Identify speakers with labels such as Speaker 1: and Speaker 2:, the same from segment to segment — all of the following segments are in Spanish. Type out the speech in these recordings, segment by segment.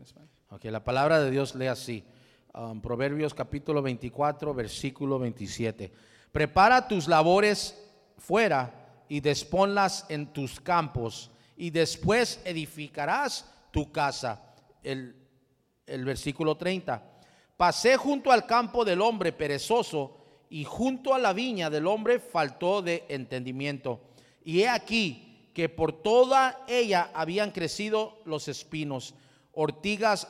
Speaker 1: in Spanish.
Speaker 2: Ok, la palabra de Dios lee así. Um, Proverbios capítulo 24, versículo 27. Prepara tus labores fuera y desponlas en tus campos y después edificarás tu casa. El, el versículo 30. Pasé junto al campo del hombre perezoso y junto a la viña del hombre faltó de entendimiento. Y he aquí que por toda ella habían crecido los espinos, ortigas,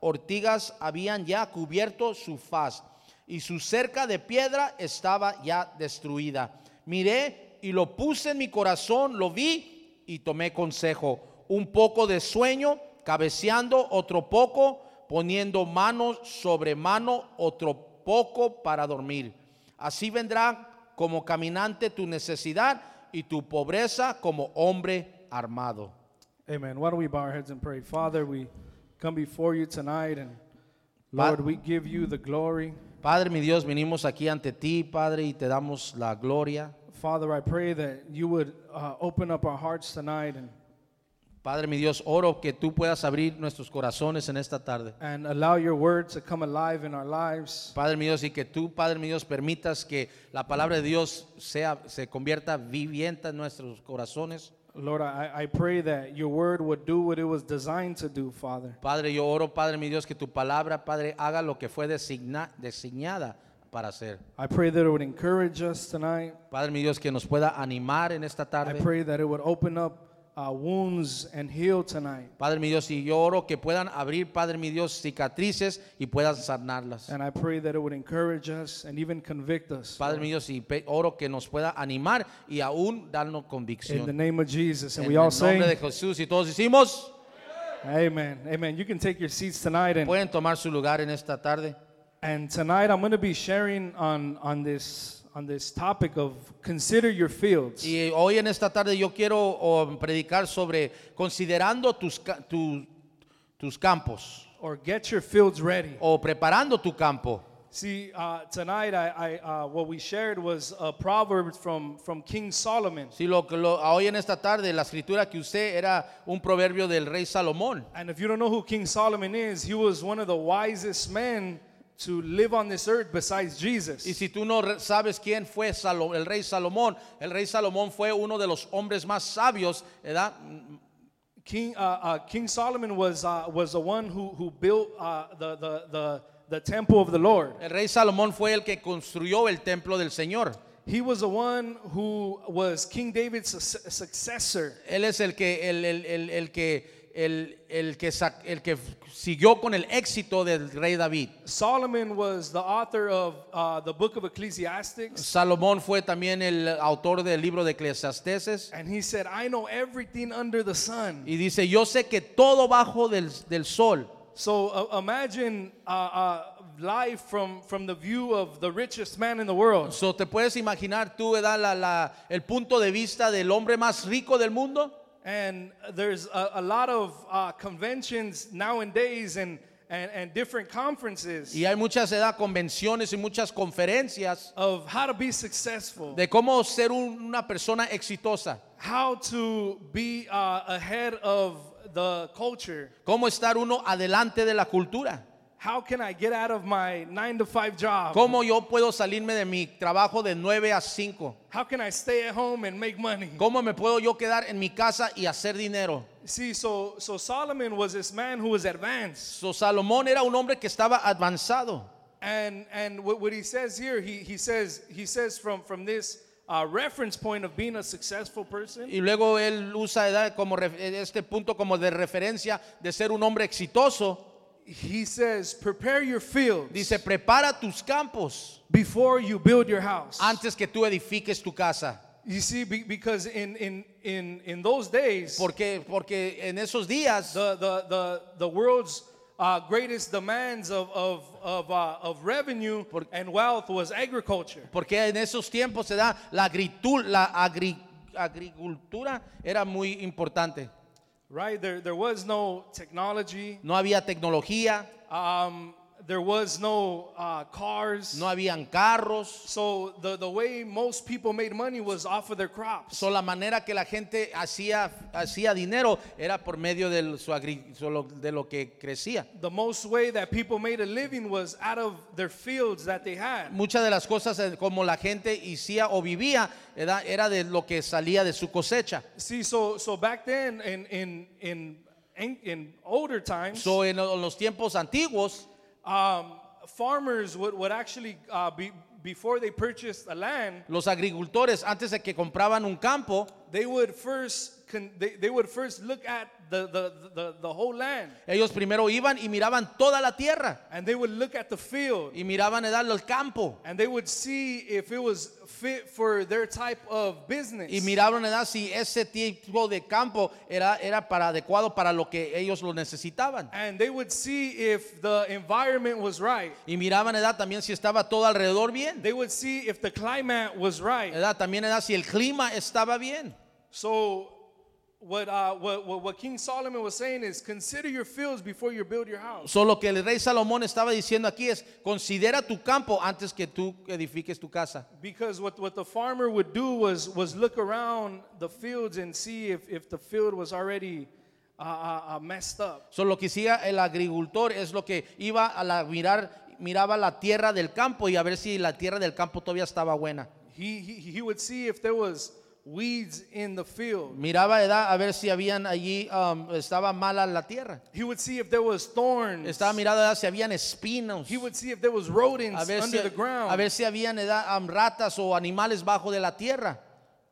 Speaker 2: ortigas habían ya cubierto su faz y su cerca de piedra estaba ya destruida. Miré y lo puse en mi corazón, lo vi y tomé consejo. Un poco de sueño, cabeceando otro poco, poniendo mano sobre mano, otro poco para dormir. Así vendrá como caminante tu necesidad y tu pobreza como hombre armado.
Speaker 1: Amen. Why don't we bow our heads and pray? Father, we come before you tonight, and Lord, we give you the glory.
Speaker 2: Padre mi Dios, venimos aquí ante ti, Padre, y te damos la gloria.
Speaker 1: Father, I pray that you would uh, open up our hearts tonight and,
Speaker 2: Padre mi Dios, oro que tú puedas abrir nuestros corazones en esta tarde.
Speaker 1: and allow your word to come alive in our lives.
Speaker 2: Padre mi Dios, y que tú, Padre mi Dios, permitas que la palabra de Dios sea, se convierta viviente en nuestros corazones.
Speaker 1: Lord, I, I pray that your word would do what it was designed to do, Father.
Speaker 2: Padre, yo oro, Padre mi Dios, que tu palabra, Padre, haga lo que fue designa- designada para hacer.
Speaker 1: I pray that it would encourage us tonight.
Speaker 2: Padre mi Dios, que nos pueda animar en esta
Speaker 1: I
Speaker 2: tarde.
Speaker 1: pray that it would open up uh, wounds and heal tonight.
Speaker 2: Padre mi Dios, y yo oro que puedan abrir, Padre mi Dios, cicatrices y puedan sanarlas.
Speaker 1: And I pray that it would encourage us and even convict us.
Speaker 2: Padre mi Dios, y pe- oro que nos pueda animar y aún darnos
Speaker 1: In the
Speaker 2: convicción.
Speaker 1: name of Jesus. And
Speaker 2: En
Speaker 1: we
Speaker 2: el
Speaker 1: all
Speaker 2: nombre de
Speaker 1: say,
Speaker 2: Jesús y todos decimos,
Speaker 1: Amen. Amen. You can take your seats tonight. And,
Speaker 2: pueden tomar su lugar en esta tarde.
Speaker 1: and tonight I'm going to be sharing on, on, this, on this topic of consider your fields.
Speaker 2: Y hoy en esta tarde yo quiero oh, predicar sobre considerando tus, ca- tu- tus campos
Speaker 1: Or get your fields ready.
Speaker 2: o preparando tu campo.
Speaker 1: See, uh, tonight I, I, uh, what we shared was a proverb from, from King Solomon.
Speaker 2: Sí, lo, que lo- hoy en esta tarde la escritura que usé era un proverbio del rey Salomón.
Speaker 1: And if you don't know who King Solomon is, he was one of the wisest men to live on this earth besides Jesus.
Speaker 2: Y si tú no sabes quién fue Salo- el rey Salomón, el rey Salomón fue uno de los hombres más sabios, ¿verdad?
Speaker 1: King, uh, uh, King Solomon was, uh, was the one who, who built uh, the, the, the, the temple of the Lord.
Speaker 2: El rey Salomón fue el que construyó el templo del Señor.
Speaker 1: He was the one who was King David's su- successor.
Speaker 2: Él es el que, el, el- el- el que, el, el que, el que siguió con el éxito del rey David.
Speaker 1: Solomon was the author of uh, the book of Ecclesiastics.
Speaker 2: Salomón fue también el autor del libro de Eclesiasteses.
Speaker 1: And he said, I know everything under the sun.
Speaker 2: Y dice, yo sé que todo bajo del, del sol.
Speaker 1: So uh, imagine uh, uh, life from, from the view of the richest man in the world.
Speaker 2: So, ¿Te puedes imaginar tú, ¿verdad? La, la- el punto de vista del hombre más rico del mundo?
Speaker 1: And there's a, a lot of uh, conventions nowadays and, and, and different conferences
Speaker 2: Y hay muchas edad, convenciones y muchas conferencias
Speaker 1: of how to be successful,
Speaker 2: de cómo ser un- una persona exitosa,
Speaker 1: how to be uh, ahead of the culture.
Speaker 2: cómo estar uno adelante de la cultura,
Speaker 1: How can I get out of my nine to five job?
Speaker 2: cómo yo puedo salirme de mi trabajo de 9 a 5,
Speaker 1: How can I stay at home and make money?
Speaker 2: cómo me puedo yo quedar en mi casa y hacer dinero.
Speaker 1: See, so so Solomon was this man who was advanced.
Speaker 2: So, Salomón era un hombre que estaba avanzado.
Speaker 1: And and what, what he says here, he, he says he says from from this uh, reference point of being a successful person,
Speaker 2: Y luego él usa como este punto como de referencia de ser un hombre exitoso.
Speaker 1: He says, prepare your fields
Speaker 2: Dice, prepara tus campos
Speaker 1: before you build your house.
Speaker 2: antes que tú edifiques tu casa.
Speaker 1: You see, be, because in in in in those days,
Speaker 2: Porque, porque en esos días
Speaker 1: the the the the world's uh, greatest demands of of of, uh, of revenue
Speaker 2: Por-
Speaker 1: and wealth was agriculture.
Speaker 2: Porque en esos tiempos se da la, agritul- la agri- agricultura era muy importante.
Speaker 1: Right? There there was no technology.
Speaker 2: No había tecnología,
Speaker 1: Um, there was no uh, cars.
Speaker 2: no habían carros.
Speaker 1: So the, the way most people made money was off of their crops.
Speaker 2: So, la manera que la gente hacía, hacía dinero era por medio de, su agri- de lo que crecía.
Speaker 1: the most way that people made a living was out of their fields that they had.
Speaker 2: Muchas de las cosas eh, como la gente hacía o vivía era, era de lo que salía de su cosecha.
Speaker 1: See, so so back then in in in in, older times,
Speaker 2: So, en lo- los tiempos antiguos,
Speaker 1: um, farmers would, would actually uh, be before they purchased a land,
Speaker 2: los agricultores antes de que compraban un campo,
Speaker 1: they would first con, they, they would first look at the, the, the, the whole land
Speaker 2: ellos primero iban y miraban toda la tierra
Speaker 1: and they would look at the field
Speaker 2: y miraban el campo
Speaker 1: and they would see if it was fit for their type of business.
Speaker 2: y miraban edad si ese tipo de campo era, era para adecuado para lo que ellos lo necesitaban.
Speaker 1: and they would see if the environment was right.
Speaker 2: Y miraban edad también si estaba todo alrededor bien.
Speaker 1: They would see if the climate was right.
Speaker 2: Edad también edad si el clima estaba bien.
Speaker 1: So, what, uh, what, what, what King Solomon was saying is consider your fields before you build your house.
Speaker 2: Solo que el rey Salomón estaba diciendo aquí es considera tu campo antes que tú edifiques tu casa.
Speaker 1: Because what, what the farmer would do was, was look around the fields and see if, if the field was already uh, uh, uh, messed up.
Speaker 2: Solo que hacía el agricultor es lo que iba a la, mirar, miraba la tierra del campo y a ver si la tierra del campo todavía estaba buena.
Speaker 1: He, he, he would see if there was weeds in the field.
Speaker 2: Miraba edad a ver si habían allí, um, estaba mala la tierra.
Speaker 1: He would see if there was thorns.
Speaker 2: Estaba mirando edad si habían espinos.
Speaker 1: He would see if there was rodents
Speaker 2: si,
Speaker 1: under the ground.
Speaker 2: a ver si habían edad, um, ratas o animales bajo de la tierra.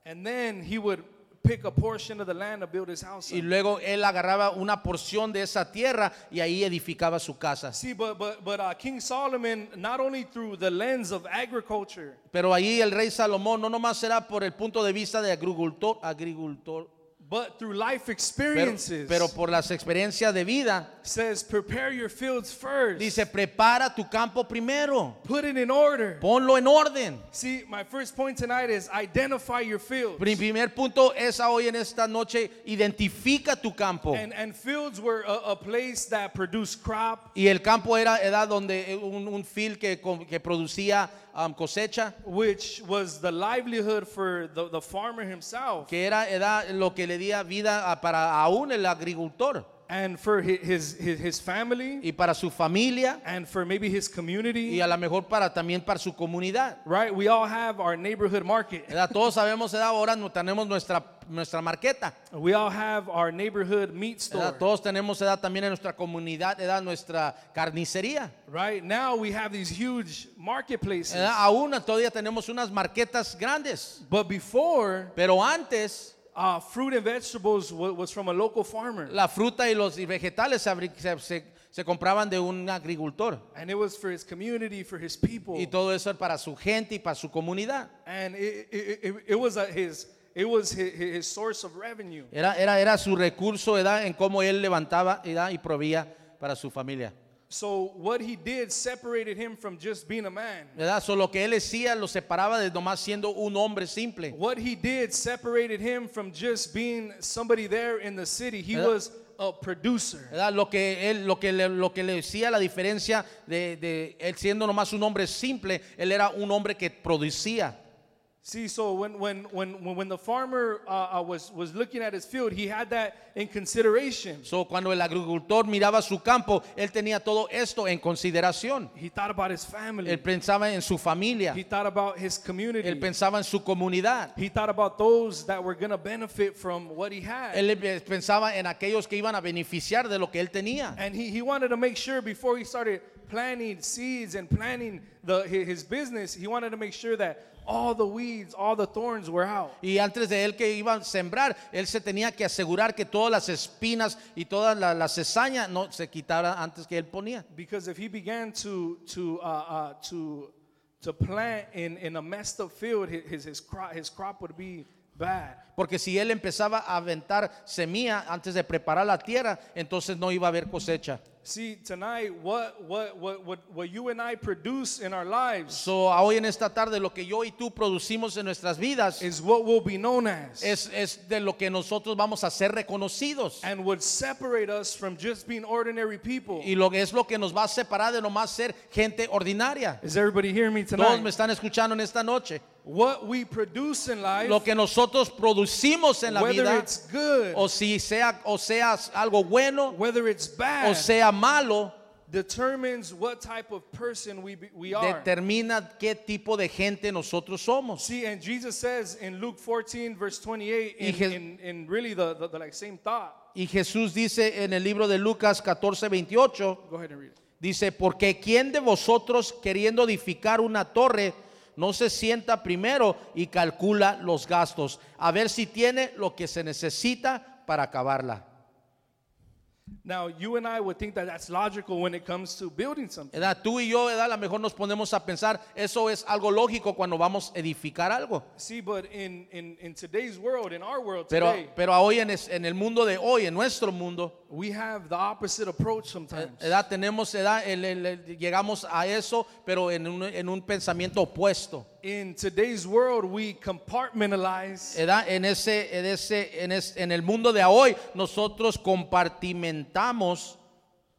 Speaker 1: And then he would pick a portion of the land to build his house.
Speaker 2: Y luego él agarraba una porción de esa tierra y ahí edificaba su casa.
Speaker 1: See, but but but uh, King Solomon, not only through the lens of agriculture,
Speaker 2: Pero ahí el rey Salomón no nomás era por el punto de vista de agricultor, agricultor
Speaker 1: but through life
Speaker 2: pero,
Speaker 1: experiences,
Speaker 2: pero por las experiencias de vida.
Speaker 1: says prepare your fields first.
Speaker 2: Dice, prepara tu campo primero,
Speaker 1: Put it in order.
Speaker 2: ponlo en orden.
Speaker 1: See, my first point tonight is identify your fields.
Speaker 2: Mi primer punto es hoy en esta noche, identifica tu campo.
Speaker 1: And and fields were a, a place that produced crop,
Speaker 2: Y el campo era edad donde eh, un, un field que, que producía um, cosecha,
Speaker 1: which was the livelihood for the, the farmer himself.
Speaker 2: que era edad lo que le día vida a- para aún el agricultor
Speaker 1: and for hi- his his, his family
Speaker 2: y para su familia
Speaker 1: and for maybe his community.
Speaker 2: y a lo mejor para también para su comunidad.
Speaker 1: Right? We all have our neighborhood market.
Speaker 2: ¿Verdad? Todos sabemos, edad, ahora no tenemos nuestra, nuestra marqueta.
Speaker 1: We all have our neighborhood meat store.
Speaker 2: ¿verdad? Todos tenemos edad también en nuestra comunidad, edad nuestra carnicería.
Speaker 1: Right? Now we have these huge marketplaces.
Speaker 2: ¿verdad? Aún todavía tenemos unas marquetas grandes.
Speaker 1: But before,
Speaker 2: Pero antes
Speaker 1: uh, fruit and vegetables wa- was from a local farmer.
Speaker 2: la fruta y los vegetales se, compraban de un agricultor.
Speaker 1: And it was for his community, for his people.
Speaker 2: Y todo eso era para su gente y para su comunidad.
Speaker 1: And it, it, it, it was a, his, it was his, his source of revenue.
Speaker 2: Era, era, era su recurso en cómo él levantaba y proveía para su familia.
Speaker 1: So what he did separated him from just being a man.
Speaker 2: ¿verdad? So, lo que él decía lo separaba de nomás siendo un hombre simple.
Speaker 1: What he did separated him from just being somebody there in the city. He
Speaker 2: ¿Verdad?
Speaker 1: was a producer.
Speaker 2: ¿verdad? Lo que él, lo que le, lo que le decía la diferencia de, de él siendo nomás un hombre simple, él era un hombre que producía.
Speaker 1: See, so when when when when the farmer uh, uh, was was looking at his field, he had that in consideration.
Speaker 2: So, cuando el agricultor miraba su campo, él tenía todo esto en consideración.
Speaker 1: He thought about his family.
Speaker 2: Él pensaba en su familia,
Speaker 1: He thought about his community.
Speaker 2: él pensaba en su comunidad,
Speaker 1: He thought about those that were going to benefit from what he had.
Speaker 2: él pensaba en aquellos que iban a beneficiar de lo que él tenía.
Speaker 1: and he, he wanted to make sure before he started planting seeds and planting the, his, business, he wanted to make sure that all the weeds, all the thorns were out.
Speaker 2: Y antes de él que iba a sembrar, él se tenía que asegurar que todas las espinas y toda la, la cizaña no se quitara antes que él ponía.
Speaker 1: Because if he began to, to, uh, uh, to, to plant in, in a messed up field, his, his, crop, his crop would be.
Speaker 2: Porque si él empezaba a aventar semilla antes de preparar la tierra, entonces no iba a haber cosecha.
Speaker 1: See, tonight, what, what, what, what, what you and I produce in our lives
Speaker 2: So, hoy en esta tarde lo que yo y tú producimos en nuestras vidas
Speaker 1: is what will be known as.
Speaker 2: es, es de lo que nosotros vamos a ser reconocidos.
Speaker 1: and would separate us from just being ordinary people.
Speaker 2: Y lo que es lo que nos va a separar de nomás ser gente ordinaria.
Speaker 1: Is everybody hearing me
Speaker 2: Todos me
Speaker 1: tonight?
Speaker 2: están escuchando en esta noche.
Speaker 1: What we produce in life,
Speaker 2: Lo que nosotros producimos en la
Speaker 1: whether
Speaker 2: vida,
Speaker 1: it's good,
Speaker 2: o si sea, o sea algo bueno,
Speaker 1: whether it's
Speaker 2: o
Speaker 1: bad,
Speaker 2: sea malo,
Speaker 1: determines what type of person we, be, we are.
Speaker 2: determina qué tipo de gente nosotros somos.
Speaker 1: See, and Jesus says in Luke 14, verse 28,
Speaker 2: Y
Speaker 1: in,
Speaker 2: Je-
Speaker 1: in, in really the, the, the like same thought.
Speaker 2: Y Jesús dice en el libro de Lucas 14, 28,
Speaker 1: Go ahead and read it.
Speaker 2: dice, porque ¿quién de vosotros queriendo edificar una torre no se sienta primero y calcula los gastos, a ver si tiene lo que se necesita para acabarla?
Speaker 1: Now, you and I would think that that's logical when it comes to building something.
Speaker 2: ¿Verdad? Tú y yo, ¿verdad? a lo mejor nos ponemos a pensar, eso es algo lógico cuando vamos a edificar algo.
Speaker 1: See, but in, in, in today's world, in our world
Speaker 2: Pero,
Speaker 1: today,
Speaker 2: pero hoy en, es- en el mundo de hoy, en nuestro mundo,
Speaker 1: we have the opposite approach sometimes.
Speaker 2: edad, tenemos edad, el- el- el- llegamos a eso, pero en un, en un pensamiento opuesto.
Speaker 1: In today's world, we compartmentalize
Speaker 2: En, ese, en, ese, en, es- en el mundo de hoy, nosotros compartimentamos,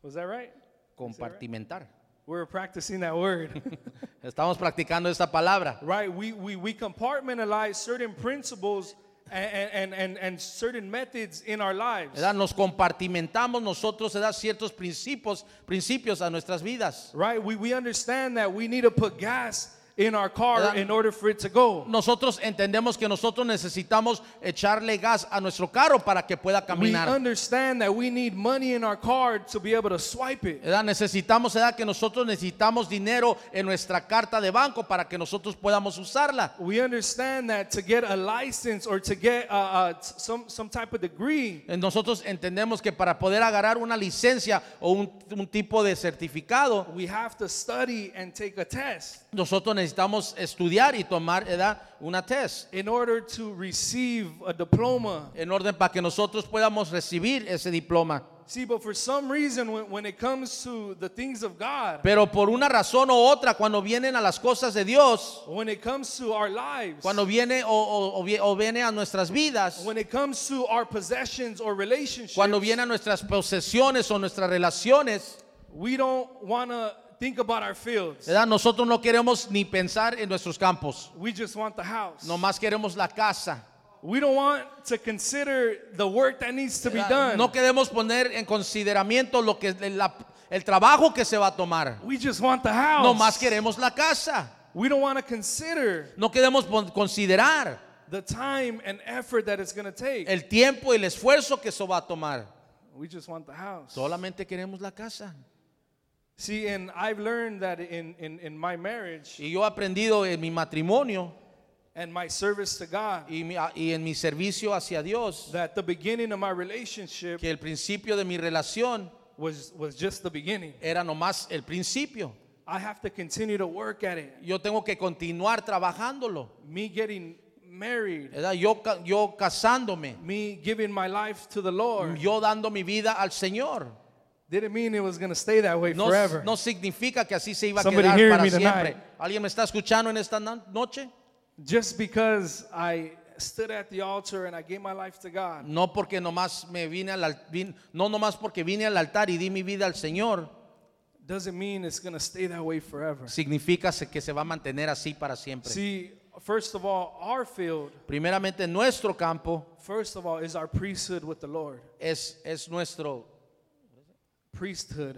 Speaker 1: Was that right?
Speaker 2: compartimentar.
Speaker 1: We're practicing that word.
Speaker 2: Estamos practicando esta palabra.
Speaker 1: right? We, we, we compartmentalize certain principles and, and, and, and certain methods in our lives.
Speaker 2: ¿verdad? Nos compartimentamos nosotros, edad, ciertos principios, principios a nuestras vidas.
Speaker 1: Right? We, we understand that we need to put gas in our car
Speaker 2: ¿Verdad?
Speaker 1: in order for it to go.
Speaker 2: Nosotros entendemos que nosotros necesitamos echarle gas a nuestro carro para que pueda
Speaker 1: We
Speaker 2: caminar.
Speaker 1: understand that we need money in our car to be able to swipe it.
Speaker 2: ¿verdad? Necesitamos, que nosotros necesitamos dinero en nuestra carta de banco para que nosotros podamos usarla.
Speaker 1: We understand that to get a license or to get uh, uh, t- some, some type of degree,
Speaker 2: Eh, Nosotros entendemos que para poder agarrar una licencia o un, un tipo de certificado,
Speaker 1: we have to study and take a test
Speaker 2: nosotros necesitamos estudiar y tomar edad una test
Speaker 1: in order to receive a diploma.
Speaker 2: en orden para que nosotros podamos recibir ese diploma.
Speaker 1: See, but for some reason, when, when it comes to the things of God,
Speaker 2: Pero por una razón u otra, cuando vienen a las cosas de Dios,
Speaker 1: when it comes to our lives,
Speaker 2: cuando viene o, o- o o viene a nuestras vidas,
Speaker 1: when it comes to our possessions or relationships,
Speaker 2: cuando viene a nuestras posesiones o nuestras relaciones,
Speaker 1: we don't want to think about our fields.
Speaker 2: ¿verdad? nosotros no queremos ni pensar en nuestros campos,
Speaker 1: We just want the house.
Speaker 2: nomás queremos la casa.
Speaker 1: We don't want to consider the work that needs to be done.
Speaker 2: No queremos poner en consideramiento lo que la- el trabajo que se va a tomar.
Speaker 1: we just want the house.
Speaker 2: Nomás queremos la casa.
Speaker 1: We don't want to consider
Speaker 2: No queremos considerar
Speaker 1: the time and effort that it's going to take.
Speaker 2: el tiempo y el esfuerzo que eso va a tomar.
Speaker 1: we just want the house.
Speaker 2: Solamente queremos la casa.
Speaker 1: See, and I've learned that in, in, in my marriage
Speaker 2: Y yo he aprendido en mi matrimonio
Speaker 1: and my service to God
Speaker 2: y, mi- y en mi servicio hacia Dios
Speaker 1: that the beginning of my relationship
Speaker 2: que el principio de mi relación
Speaker 1: was, was just the beginning.
Speaker 2: era nomás el principio.
Speaker 1: I have to continue to work at it.
Speaker 2: Yo tengo que continuar trabajándolo.
Speaker 1: Me getting married,
Speaker 2: ¿verdad? Yo, ca- yo casándome,
Speaker 1: me giving my life to the Lord,
Speaker 2: yo dando mi vida al Señor.
Speaker 1: Didn't mean it was going to stay that way
Speaker 2: No,
Speaker 1: forever.
Speaker 2: no significa que así se iba a
Speaker 1: Somebody
Speaker 2: quedar
Speaker 1: hearing
Speaker 2: para
Speaker 1: me
Speaker 2: siempre.
Speaker 1: tonight.
Speaker 2: ¿Alguien me está escuchando en esta no- noche?
Speaker 1: Just because I stood at the altar and I gave my life to God
Speaker 2: No porque nomás me vine al al- vin- no nomás porque vine al altar y di mi vida al Señor,
Speaker 1: doesn't mean it's going to stay that way forever.
Speaker 2: significa se- que se va a mantener así para siempre.
Speaker 1: See, first of all, our field,
Speaker 2: Primeramente nuestro campo
Speaker 1: first of all, is our priesthood with the Lord.
Speaker 2: es, es nuestro,
Speaker 1: Priesthood.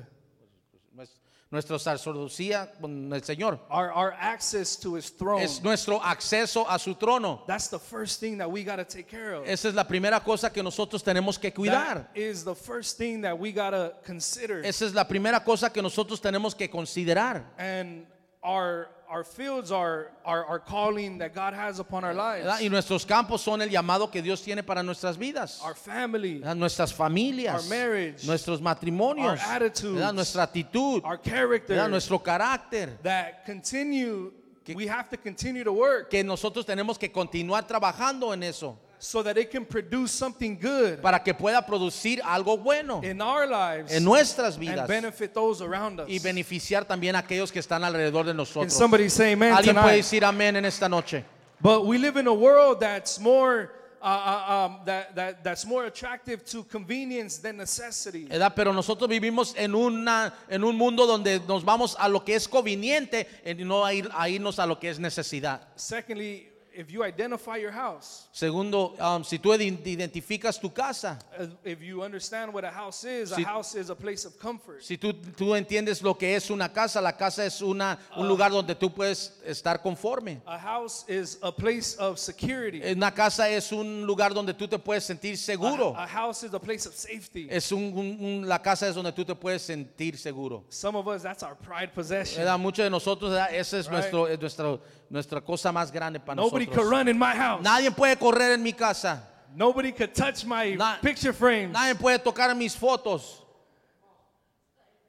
Speaker 2: nues- nuestra sacerdocia con el Señor.
Speaker 1: Our, our access to his throne.
Speaker 2: Es nuestro acceso a su trono.
Speaker 1: That's the first thing that we got to take care of.
Speaker 2: Esa es la primera cosa que nosotros tenemos que cuidar.
Speaker 1: That is the first thing that we got to consider.
Speaker 2: Esa es la primera cosa que nosotros tenemos que considerar.
Speaker 1: and our, our fields are, are our calling that God has upon our lives.
Speaker 2: Y nuestros campos son el llamado que Dios tiene para nuestras vidas.
Speaker 1: Our family,
Speaker 2: ¿verdad? Nuestras familias,
Speaker 1: Our marriage,
Speaker 2: nuestros matrimonios,
Speaker 1: our attitudes,
Speaker 2: ¿verdad? nuestra actitud,
Speaker 1: our character
Speaker 2: ¿verdad? nuestro carácter,
Speaker 1: that continue
Speaker 2: Que-
Speaker 1: we have to continue to work
Speaker 2: que nosotros tenemos que continuar trabajando en eso
Speaker 1: so that it can produce something good
Speaker 2: para que pueda producir algo bueno
Speaker 1: in our lives
Speaker 2: en nuestras
Speaker 1: and
Speaker 2: vidas
Speaker 1: benefit those around us.
Speaker 2: y beneficiar también a aquellos que están alrededor de nosotros.
Speaker 1: somebody say amen
Speaker 2: Alguien puede decir amén en esta noche.
Speaker 1: But we live in a world that's more uh, uh, um, that, that that's more attractive to convenience than necessity.
Speaker 2: ¿verdad? Pero nosotros vivimos en, una, en un mundo donde nos vamos a lo que es conveniente y no a, ir, a irnos a lo que es necesidad.
Speaker 1: Secondly, if you identify your house,
Speaker 2: Segundo, um, si tú id- identificas tu casa,
Speaker 1: if you understand what a house is,
Speaker 2: Si-
Speaker 1: a house is a place of comfort.
Speaker 2: si tú, tú entiendes lo que es una casa, la casa es una, un lugar donde tú puedes estar conforme.
Speaker 1: A house is a place of security.
Speaker 2: Una casa es un lugar donde tú te puedes sentir seguro.
Speaker 1: A, a house is a place of safety.
Speaker 2: Es un, un- un- la casa es donde tú te puedes sentir seguro.
Speaker 1: Some of us, that's our pride possession.
Speaker 2: ¿verdad? Muchos de nosotros, ¿verdad? esa es
Speaker 1: Right.
Speaker 2: nuestro, es nuestro- nuestra cosa más grande para
Speaker 1: Nobody could run in my house.
Speaker 2: Nadie puede correr en mi casa.
Speaker 1: Nobody could touch my
Speaker 2: Na-
Speaker 1: picture frames.
Speaker 2: Nadie puede tocar mis fotos.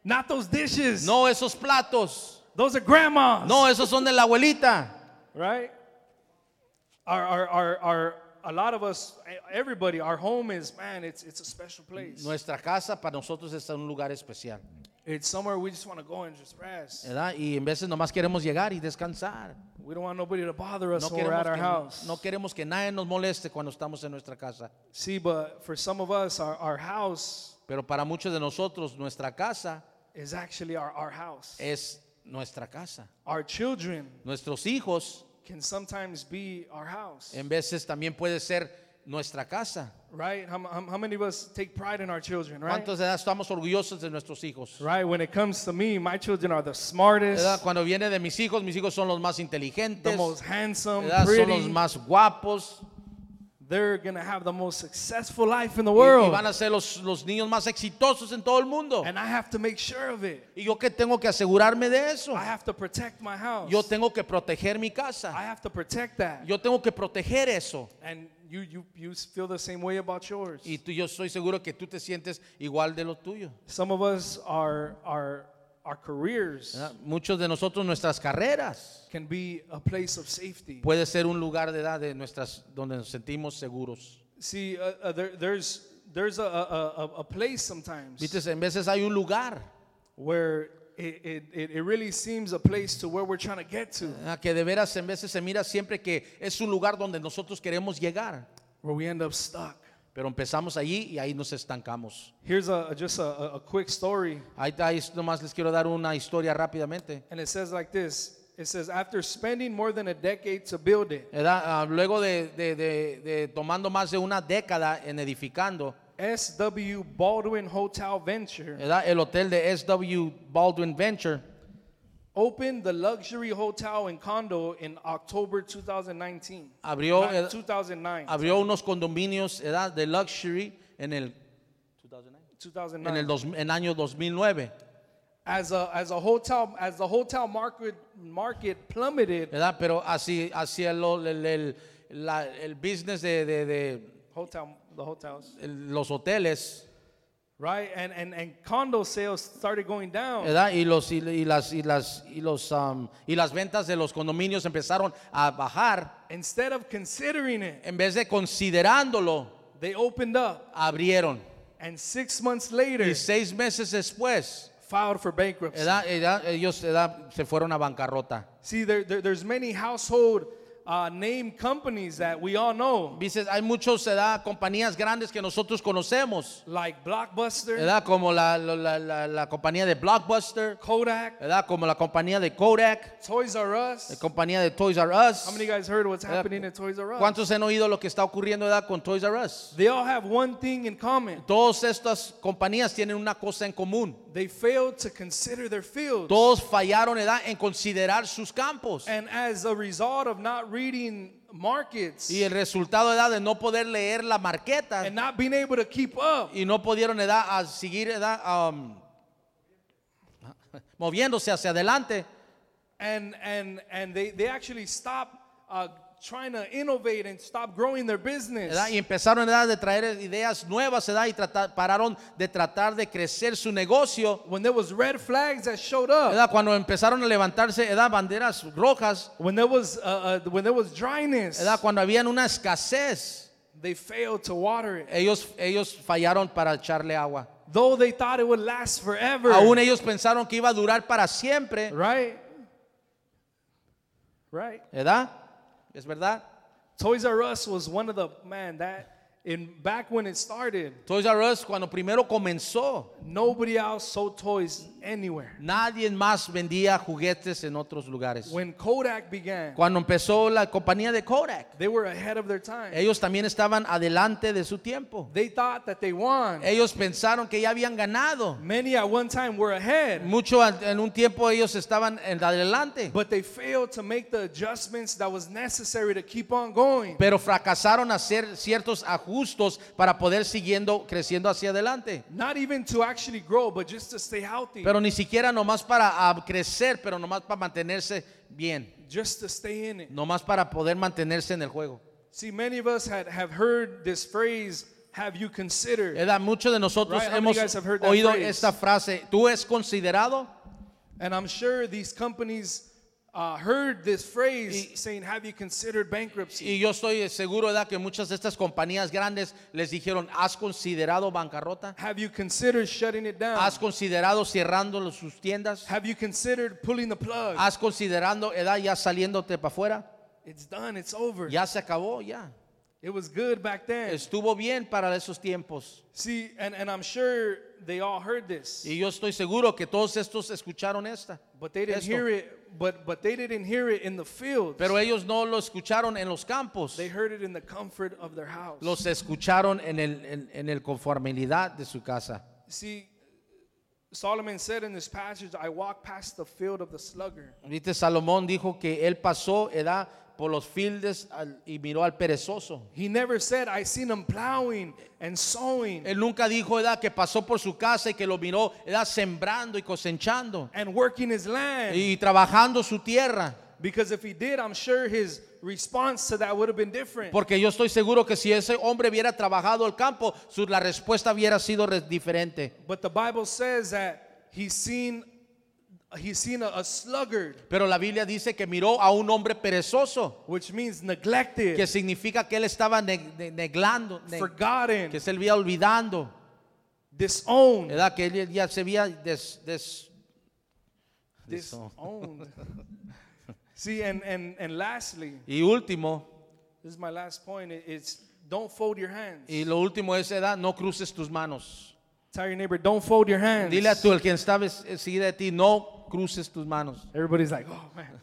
Speaker 1: Not those dishes.
Speaker 2: No esos platos.
Speaker 1: Those are grandmas.
Speaker 2: No, esos son de la abuelita.
Speaker 1: Right? Our, our, our, our, a lot of us, everybody, our home is, man, it's, it's a special place.
Speaker 2: Nuestra casa para nosotros es un lugar especial.
Speaker 1: It's somewhere we just want to go and just rest.
Speaker 2: ¿verdad? Y en veces nomás queremos llegar y descansar.
Speaker 1: We don't want nobody to bother us
Speaker 2: No
Speaker 1: when we're at
Speaker 2: queremos,
Speaker 1: our
Speaker 2: que,
Speaker 1: house.
Speaker 2: no queremos que nadie nos moleste cuando estamos en nuestra casa.
Speaker 1: See, but for some of us, our, our house
Speaker 2: Pero para muchos de nosotros, nuestra casa
Speaker 1: is actually our, our house.
Speaker 2: es nuestra casa.
Speaker 1: Our children
Speaker 2: Nuestros hijos
Speaker 1: can sometimes be our house.
Speaker 2: en veces también puede ser nuestra casa.
Speaker 1: Right? How, how, how many of us take pride in our children, right?
Speaker 2: ¿Cuántos de edad estamos orgullosos de nuestros hijos?
Speaker 1: Right? When it comes to me, my children are the smartest,
Speaker 2: ¿Verdad? Cuando viene de mis hijos, mis hijos son los más
Speaker 1: the
Speaker 2: inteligentes,
Speaker 1: most handsome,
Speaker 2: ¿verdad? son los
Speaker 1: pretty.
Speaker 2: más guapos
Speaker 1: They're going to have the most successful life in the
Speaker 2: y, y
Speaker 1: world.
Speaker 2: van a ser los, los niños más exitosos en todo el mundo.
Speaker 1: And I have to make sure of it.
Speaker 2: Y yo que tengo que asegurarme de eso.
Speaker 1: I have to protect my house.
Speaker 2: Yo tengo que proteger mi
Speaker 1: I
Speaker 2: casa.
Speaker 1: have to protect that.
Speaker 2: Yo tengo que proteger eso.
Speaker 1: And you, you, you feel the same way about yours.
Speaker 2: Y tú, yo estoy seguro que tú te sientes igual de lo tuyo.
Speaker 1: Some of us, our, our, our careers
Speaker 2: ¿verdad? Muchos de nosotros, nuestras carreras,
Speaker 1: can be a place of safety.
Speaker 2: puede ser un lugar de edad de nuestras, donde nos sentimos seguros.
Speaker 1: See, uh, uh, there, there's, there's a, a, a, a place sometimes
Speaker 2: Viste, en veces hay un lugar
Speaker 1: where it, it, it it really seems a place to where we're trying to get to,
Speaker 2: ¿verdad? que de veras en veces se mira siempre que es un lugar donde nosotros queremos llegar.
Speaker 1: Where we end up stuck.
Speaker 2: Pero empezamos allí y ahí nos estancamos.
Speaker 1: Here's a, just a, a- quick story,
Speaker 2: Ahí, ahí nomás les quiero dar una historia rápidamente.
Speaker 1: and it says like this. It says, after spending more than a decade to build it.
Speaker 2: Ah, luego de, de- de- de tomando más de una década en edificando,
Speaker 1: S.W. Baldwin Hotel Venture
Speaker 2: el hotel de SW Baldwin Venture
Speaker 1: opened the luxury hotel and condo in October 2019.
Speaker 2: Abrió,
Speaker 1: Not
Speaker 2: eh,
Speaker 1: 2009.
Speaker 2: abrió unos condominios ¿verdad? de luxury en el,
Speaker 1: 2009.
Speaker 2: en el dos- en año 2009.
Speaker 1: as a as a hotel as the hotel market market plummeted,
Speaker 2: ¿verdad? Pero así hacia lo- el, el- la- el business de, de- de
Speaker 1: hotel the hotels,
Speaker 2: el- los hoteles,
Speaker 1: right? And and and condo sales started going down.
Speaker 2: ¿verdad? Y los y, y las y las y los um, y las ventas de los condominios empezaron a bajar.
Speaker 1: Instead of considering it,
Speaker 2: En vez de considerándolo,
Speaker 1: they opened up,
Speaker 2: abrieron.
Speaker 1: and six months later,
Speaker 2: Y seis meses después,
Speaker 1: filed for bankruptcy.
Speaker 2: ¿verdad? ¿verdad? ellos ¿verdad? se fueron a bancarrota.
Speaker 1: See, there, there there's many household uh, name companies that we all know,
Speaker 2: Dices, hay muchos ¿verdad? compañías grandes que nosotros conocemos,
Speaker 1: like Blockbuster,
Speaker 2: ¿verdad? como la, la- la- la compañía de Blockbuster,
Speaker 1: Kodak,
Speaker 2: ¿verdad? como la compañía de Kodak,
Speaker 1: Toys R
Speaker 2: la
Speaker 1: Us.
Speaker 2: compañía de Toys R Us.
Speaker 1: How many of you guys heard what's happening at Toys R Us?
Speaker 2: ¿Cuántos han oído lo que está ocurriendo ¿verdad? con Toys R Us?
Speaker 1: They all have one thing in common.
Speaker 2: Todas estas compañías tienen una cosa en común.
Speaker 1: They failed to consider their fields.
Speaker 2: Todos fallaron en considerar sus campos.
Speaker 1: And as a result of not reading markets
Speaker 2: Y el resultado ¿verdad? de no poder leer la marqueta
Speaker 1: and not being able to keep up,
Speaker 2: y no pudieron ¿verdad? a seguir ¿verdad? um, moviéndose hacia adelante.
Speaker 1: and and and they they actually stopped uh, trying to innovate and stop growing their business.
Speaker 2: ¿verdad? Y empezaron ¿verdad? de traer ideas nuevas, ¿verdad? Y tratar- pararon de tratar de crecer su negocio.
Speaker 1: When there was red flags that showed up,
Speaker 2: ¿verdad? Cuando empezaron a levantarse ¿verdad? banderas rojas,
Speaker 1: when there was uh, uh, when there was dryness,
Speaker 2: ¿verdad? cuando habían una escasez,
Speaker 1: they failed to water it.
Speaker 2: ellos, ellos fallaron para echarle agua.
Speaker 1: Though they thought it would last forever.
Speaker 2: Aún ellos pensaron que iba a durar para siempre,
Speaker 1: Right? Right.
Speaker 2: ¿verdad? ¿Es verdad?
Speaker 1: Toys R Us was one of the man that in back when it started,
Speaker 2: Toys R Us cuando primero comenzó,
Speaker 1: nobody else sold toys anywhere.
Speaker 2: nadie más vendía juguetes en otros lugares.
Speaker 1: When Kodak began,
Speaker 2: Cuando empezó la compañía de Kodak,
Speaker 1: they were ahead of their time.
Speaker 2: ellos también estaban adelante de su tiempo.
Speaker 1: They thought that they won.
Speaker 2: Ellos pensaron que ya habían ganado.
Speaker 1: Many at one time were ahead,
Speaker 2: Mucho en un tiempo ellos estaban en adelante,
Speaker 1: but they failed to make the adjustments that was necessary to keep on going.
Speaker 2: pero fracasaron a hacer ciertos ajustes para poder siguiendo creciendo hacia adelante.
Speaker 1: Not even to actually grow, but just to stay healthy.
Speaker 2: Pero ni siquiera nomás para ah, crecer, pero nomás para mantenerse bien,
Speaker 1: just to stay in it.
Speaker 2: nomás para poder mantenerse en el juego.
Speaker 1: See, many of us had, have heard this phrase, have you considered?
Speaker 2: ¿Verdad? Muchos de nosotros
Speaker 1: Right,
Speaker 2: hemos oído
Speaker 1: phrase?
Speaker 2: esta frase. ¿Tú has considerado?
Speaker 1: And I'm sure these companies uh, heard this phrase
Speaker 2: Y-
Speaker 1: saying, have you considered bankruptcy?
Speaker 2: Y yo estoy seguro ¿verdad? que muchas de estas compañías grandes les dijeron, ¿has considerado bancarrota?
Speaker 1: Have you considered shutting it down?
Speaker 2: ¿Has considerado cerrando sus tiendas?
Speaker 1: Have you considered pulling the plug?
Speaker 2: ¿Has considerado edad ya saliéndote para afuera?
Speaker 1: It's done, it's over.
Speaker 2: Ya se acabó, ya.
Speaker 1: It was good back then.
Speaker 2: Estuvo bien para esos tiempos.
Speaker 1: See, and, and I'm sure they all heard this,
Speaker 2: Y yo estoy seguro que todos estos escucharon esta.
Speaker 1: but they didn't
Speaker 2: esto.
Speaker 1: hear it. But but they didn't hear it in the fields.
Speaker 2: Pero ellos no lo escucharon en los campos.
Speaker 1: they heard it in the comfort of their house.
Speaker 2: Los escucharon en el, en, en el conformidad de su casa.
Speaker 1: See, Solomon said in this passage, I walk past the field of the sluggard.
Speaker 2: Viste, Salomón dijo que él pasó edad por los fields al- y miró al perezoso.
Speaker 1: He never said, I seen him plowing and sowing
Speaker 2: Él nunca dijo edad que pasó por su casa y que lo miró edad sembrando y cosechando
Speaker 1: and working his land.
Speaker 2: y trabajando su tierra.
Speaker 1: Because if he did, I'm sure his response to that would have been different.
Speaker 2: Porque yo estoy seguro que si ese hombre hubiera trabajado el campo, su, la respuesta hubiera sido re- diferente.
Speaker 1: But the Bible says that he's seen he's seen a, a sluggard,
Speaker 2: Pero la Biblia dice que miró a un hombre perezoso,
Speaker 1: which means neglected,
Speaker 2: que significa que él estaba ne- ne- neglando, ne-
Speaker 1: forgotten,
Speaker 2: que se había olvidando,
Speaker 1: disowned,
Speaker 2: ¿verdad? Que él ya se había des- des-
Speaker 1: disowned. See, and, and and lastly,
Speaker 2: Y último,
Speaker 1: this is my last point. it- It's don't fold your hands.
Speaker 2: y lo último es edad, no cruces tus manos.
Speaker 1: Tell your neighbor, don't fold your hands.
Speaker 2: Dile a tú, el quien está seguida de ti, no cruces tus manos.
Speaker 1: Everybody's like, oh man.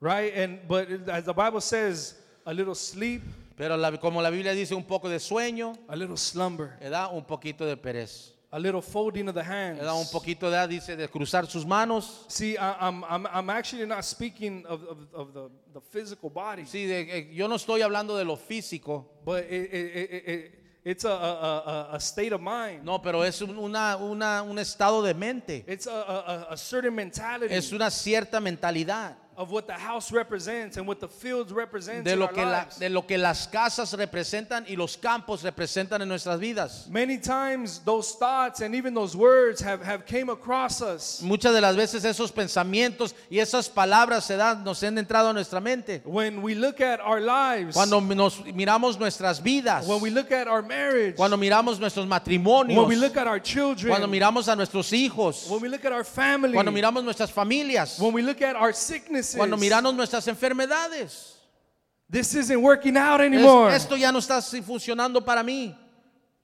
Speaker 1: Right? And but as the Bible says, a little sleep,
Speaker 2: Pero la- como la Biblia dice, un poco de sueño,
Speaker 1: a little slumber,
Speaker 2: edad, un poquito de pereza.
Speaker 1: a little folding of the hands.
Speaker 2: Edad, un poquito de dice, de cruzar sus manos.
Speaker 1: See, I, I'm, I'm, I'm actually not speaking of, of, of the, the physical body,
Speaker 2: Sí, de- eh, yo no estoy hablando de lo físico,
Speaker 1: but it, it, it, it, it's a, a, a, a state of mind.
Speaker 2: no, pero es un, una, una- un estado de mente.
Speaker 1: It's a, a, a certain mentality
Speaker 2: Es una cierta mentalidad
Speaker 1: of what the house represents and what the fields represent
Speaker 2: de
Speaker 1: in
Speaker 2: lo,
Speaker 1: our
Speaker 2: que la- de lo que las casas representan y los campos representan en nuestras vidas.
Speaker 1: Many times those thoughts and even those words have, have came across us
Speaker 2: Muchas de las veces esos pensamientos y esas palabras se dan, nos han entrado a nuestra mente.
Speaker 1: when we look at our lives,
Speaker 2: Cuando nos miramos nuestras vidas,
Speaker 1: when we look at our marriage,
Speaker 2: cuando miramos nuestros matrimonios,
Speaker 1: when we look at our children,
Speaker 2: cuando miramos a nuestros hijos,
Speaker 1: when we look at our family,
Speaker 2: cuando miramos nuestras familias,
Speaker 1: when we look at our
Speaker 2: cuando miramos nuestras enfermedades.
Speaker 1: this isn't working out
Speaker 2: Es-
Speaker 1: anymore.
Speaker 2: esto ya no está funcionando para mí.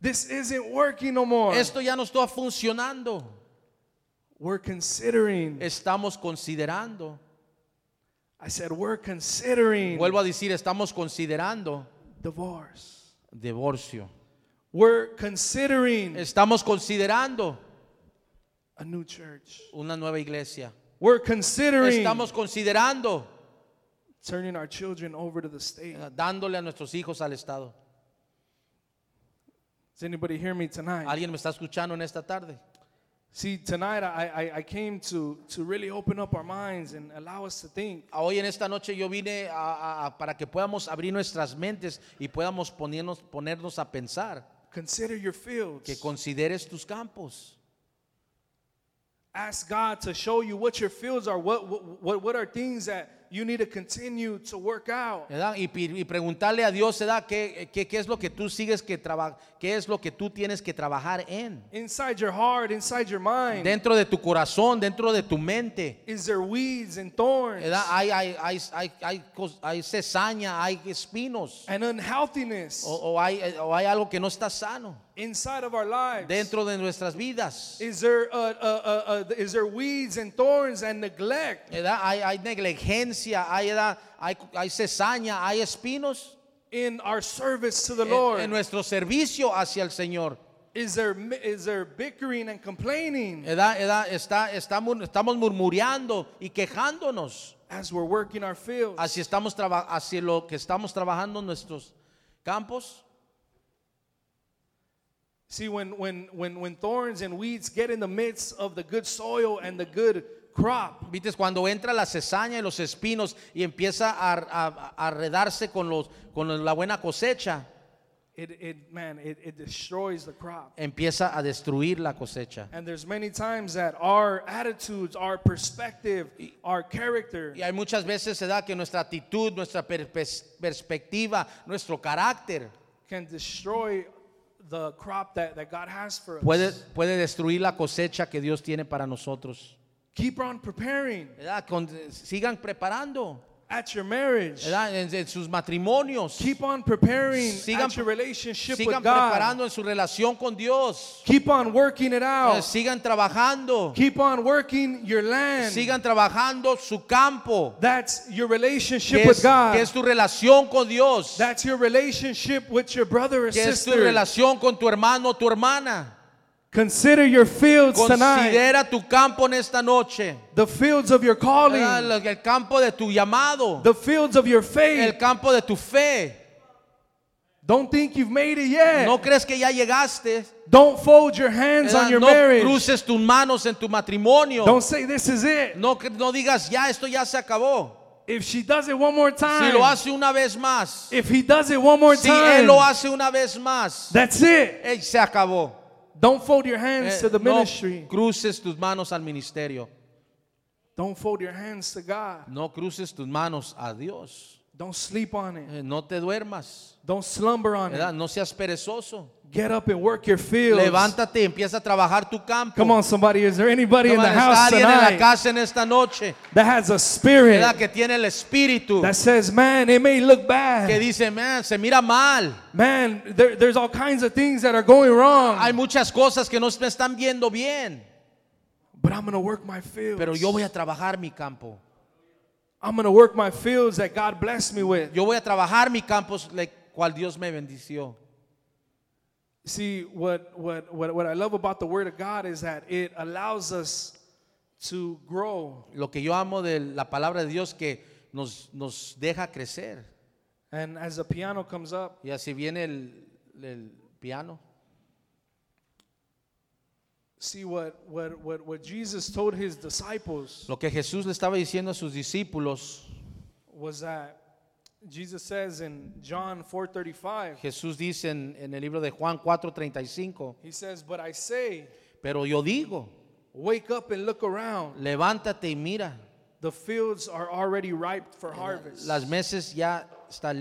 Speaker 1: this isn't working no more.
Speaker 2: Esto ya no está funcionando.
Speaker 1: we're considering.
Speaker 2: Estamos considerando.
Speaker 1: I said we're considering
Speaker 2: Vuelvo a decir, estamos considerando
Speaker 1: divorce.
Speaker 2: divorcio.
Speaker 1: We're considering
Speaker 2: Estamos considerando
Speaker 1: a new church.
Speaker 2: una nueva iglesia.
Speaker 1: We're considering
Speaker 2: Estamos considerando
Speaker 1: turning our children over to the state.
Speaker 2: eh, dándole a nuestros hijos al Estado.
Speaker 1: Does anybody hear me tonight?
Speaker 2: ¿Alguien me está escuchando en esta tarde?
Speaker 1: See, tonight I, I, I came to, to really open up our minds and allow us to think.
Speaker 2: Hoy en esta noche yo vine a- a- a- para que podamos abrir nuestras mentes y podamos ponernos, ponernos a pensar
Speaker 1: Consider your fields.
Speaker 2: que consideres tus campos.
Speaker 1: Ask God to show you what your fields are. What, what, what, are things that you need to continue to work out?
Speaker 2: ¿verdad? Y, preguntarle a Dios, ¿verdad? ¿Qué, qué, qué es lo que tú sigues que trabajar? ¿Qué es lo que tú tienes que trabajar en?
Speaker 1: Inside your heart, inside your mind,
Speaker 2: Dentro de tu corazón, dentro de tu mente.
Speaker 1: is there weeds and thorns
Speaker 2: ¿verdad? Hay, hay, hay, hay, hay, cos- hay cesaña, hay espinos.
Speaker 1: and unhealthiness
Speaker 2: O, o hay, o hay algo que no está sano
Speaker 1: inside of our lives?
Speaker 2: dentro de nuestras vidas.
Speaker 1: Is there uh, uh, uh, uh, is there weeds and thorns and neglect?
Speaker 2: ¿verdad? Hay, hay negligencia, hay, hay cesaña, hay espinos
Speaker 1: in our service to the Lord?
Speaker 2: en nuestro servicio hacia el Señor.
Speaker 1: is there mi- is there bickering and complaining.
Speaker 2: Está, estamos, estamos murmurando y quejándonos
Speaker 1: as we're working our fields?
Speaker 2: hacia, estamos traba- hacia lo que estamos trabajando en nuestros campos.
Speaker 1: See, when when when when thorns and weeds get in the midst of the good soil and the good crop,
Speaker 2: ¿Viste? Cuando entra la cesaña y los espinos y empieza a, a, a redarse con, los, con la buena cosecha,
Speaker 1: it it man it, it destroys the crop.
Speaker 2: empieza a destruir la cosecha.
Speaker 1: And there's many times that our attitudes, our perspective, our character
Speaker 2: Y hay muchas veces se da que nuestra actitud, nuestra per- pers- perspectiva, nuestro carácter
Speaker 1: can destroy the crop that, that God has for us.
Speaker 2: puede, puede destruir la cosecha que Dios tiene para nosotros.
Speaker 1: Keep on preparing
Speaker 2: ¿verdad? Con- sigan preparando
Speaker 1: at your marriage.
Speaker 2: ¿verdad? En, en sus matrimonios.
Speaker 1: Keep on preparing
Speaker 2: Sigan-
Speaker 1: at your relationship
Speaker 2: Sigan
Speaker 1: with God.
Speaker 2: preparando en su relación con Dios.
Speaker 1: Keep on working it
Speaker 2: Eh,
Speaker 1: out.
Speaker 2: Sigan trabajando.
Speaker 1: Keep on working your land.
Speaker 2: Sigan trabajando su campo.
Speaker 1: That's your relationship
Speaker 2: Que
Speaker 1: with
Speaker 2: es,
Speaker 1: God.
Speaker 2: que es tu relación con Dios.
Speaker 1: That's your relationship with your brother or
Speaker 2: Que es tu
Speaker 1: sister.
Speaker 2: relación con tu hermano o tu hermana.
Speaker 1: Consider your fields tonight.
Speaker 2: Considera tu campo en esta noche.
Speaker 1: The fields of your calling.
Speaker 2: ¿verdad? El campo de tu llamado.
Speaker 1: The fields of your faith.
Speaker 2: El campo de tu fe.
Speaker 1: Don't think you've made it yet.
Speaker 2: No crees que ya llegaste.
Speaker 1: Don't fold your hands on your
Speaker 2: No
Speaker 1: marriage.
Speaker 2: cruces tus manos en tu matrimonio.
Speaker 1: Don't say this is it.
Speaker 2: No, no digas ya, esto ya se acabó.
Speaker 1: If she does it one more
Speaker 2: Si
Speaker 1: time.
Speaker 2: lo hace una vez más.
Speaker 1: if he does it one more
Speaker 2: Si
Speaker 1: time.
Speaker 2: él lo hace una vez más.
Speaker 1: That's it.
Speaker 2: eh, se acabó.
Speaker 1: Don't fold your hands
Speaker 2: Eh,
Speaker 1: to the
Speaker 2: no
Speaker 1: ministry.
Speaker 2: cruces tus manos al ministerio.
Speaker 1: Don't fold your hands to God.
Speaker 2: No cruces tus manos a Dios.
Speaker 1: Don't sleep on it.
Speaker 2: Eh, No te duermas.
Speaker 1: Don't slumber on
Speaker 2: ¿verdad?
Speaker 1: it.
Speaker 2: No seas perezoso.
Speaker 1: Get up and work your fields.
Speaker 2: Levántate empieza a trabajar tu campo.
Speaker 1: Come on, somebody. Is there anybody in
Speaker 2: Come
Speaker 1: the
Speaker 2: on, está
Speaker 1: house
Speaker 2: alguien en la
Speaker 1: tonight
Speaker 2: casa en esta noche.
Speaker 1: that has a spirit
Speaker 2: ¿verdad? Que tiene el espíritu.
Speaker 1: that says, man, it may look
Speaker 2: Que
Speaker 1: bad.
Speaker 2: dice, man, se mira mal.
Speaker 1: Man, there, there's all kinds of things that are going wrong.
Speaker 2: Hay muchas cosas que no me están viendo bien.
Speaker 1: But I'm going to work my fields.
Speaker 2: Pero yo voy a trabajar mi campo.
Speaker 1: I'm going to work my fields that God blessed me with.
Speaker 2: Yo voy a trabajar mi campo, le- cual Dios me bendició.
Speaker 1: See, what, what, what, what I love about the Word of God is that it allows us to grow.
Speaker 2: Lo que yo amo de la palabra de Dios que nos, nos deja crecer.
Speaker 1: And as the piano comes up,
Speaker 2: Y así viene el, el piano.
Speaker 1: See what, what, what, what Jesus told his disciples
Speaker 2: Lo que Jesús le estaba diciendo a sus discípulos.
Speaker 1: was that Jesus says in John 4:35,
Speaker 2: Jesús dice en, en el libro de Juan 4:35.
Speaker 1: he says, "But I say,
Speaker 2: Pero yo digo,
Speaker 1: wake up and look around.
Speaker 2: levántate y mira.
Speaker 1: The fields are already ripe for harvest."
Speaker 2: Las meses ya está,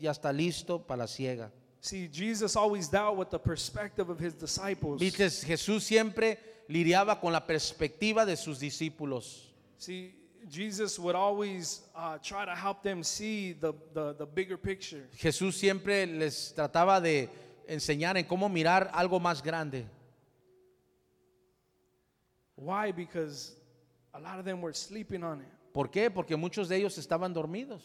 Speaker 2: ya está listo para la siega.
Speaker 1: See, Jesus always dealt with the perspective of his disciples.
Speaker 2: Viste, Jesús siempre lidiaba con la perspectiva de sus discípulos.
Speaker 1: See, Jesus would always uh, try to help them see the, the, the bigger picture.
Speaker 2: Jesús siempre les trataba de enseñar en cómo mirar algo más grande.
Speaker 1: Why? Because a lot of them were sleeping on it.
Speaker 2: ¿Por qué? Porque muchos de ellos estaban dormidos.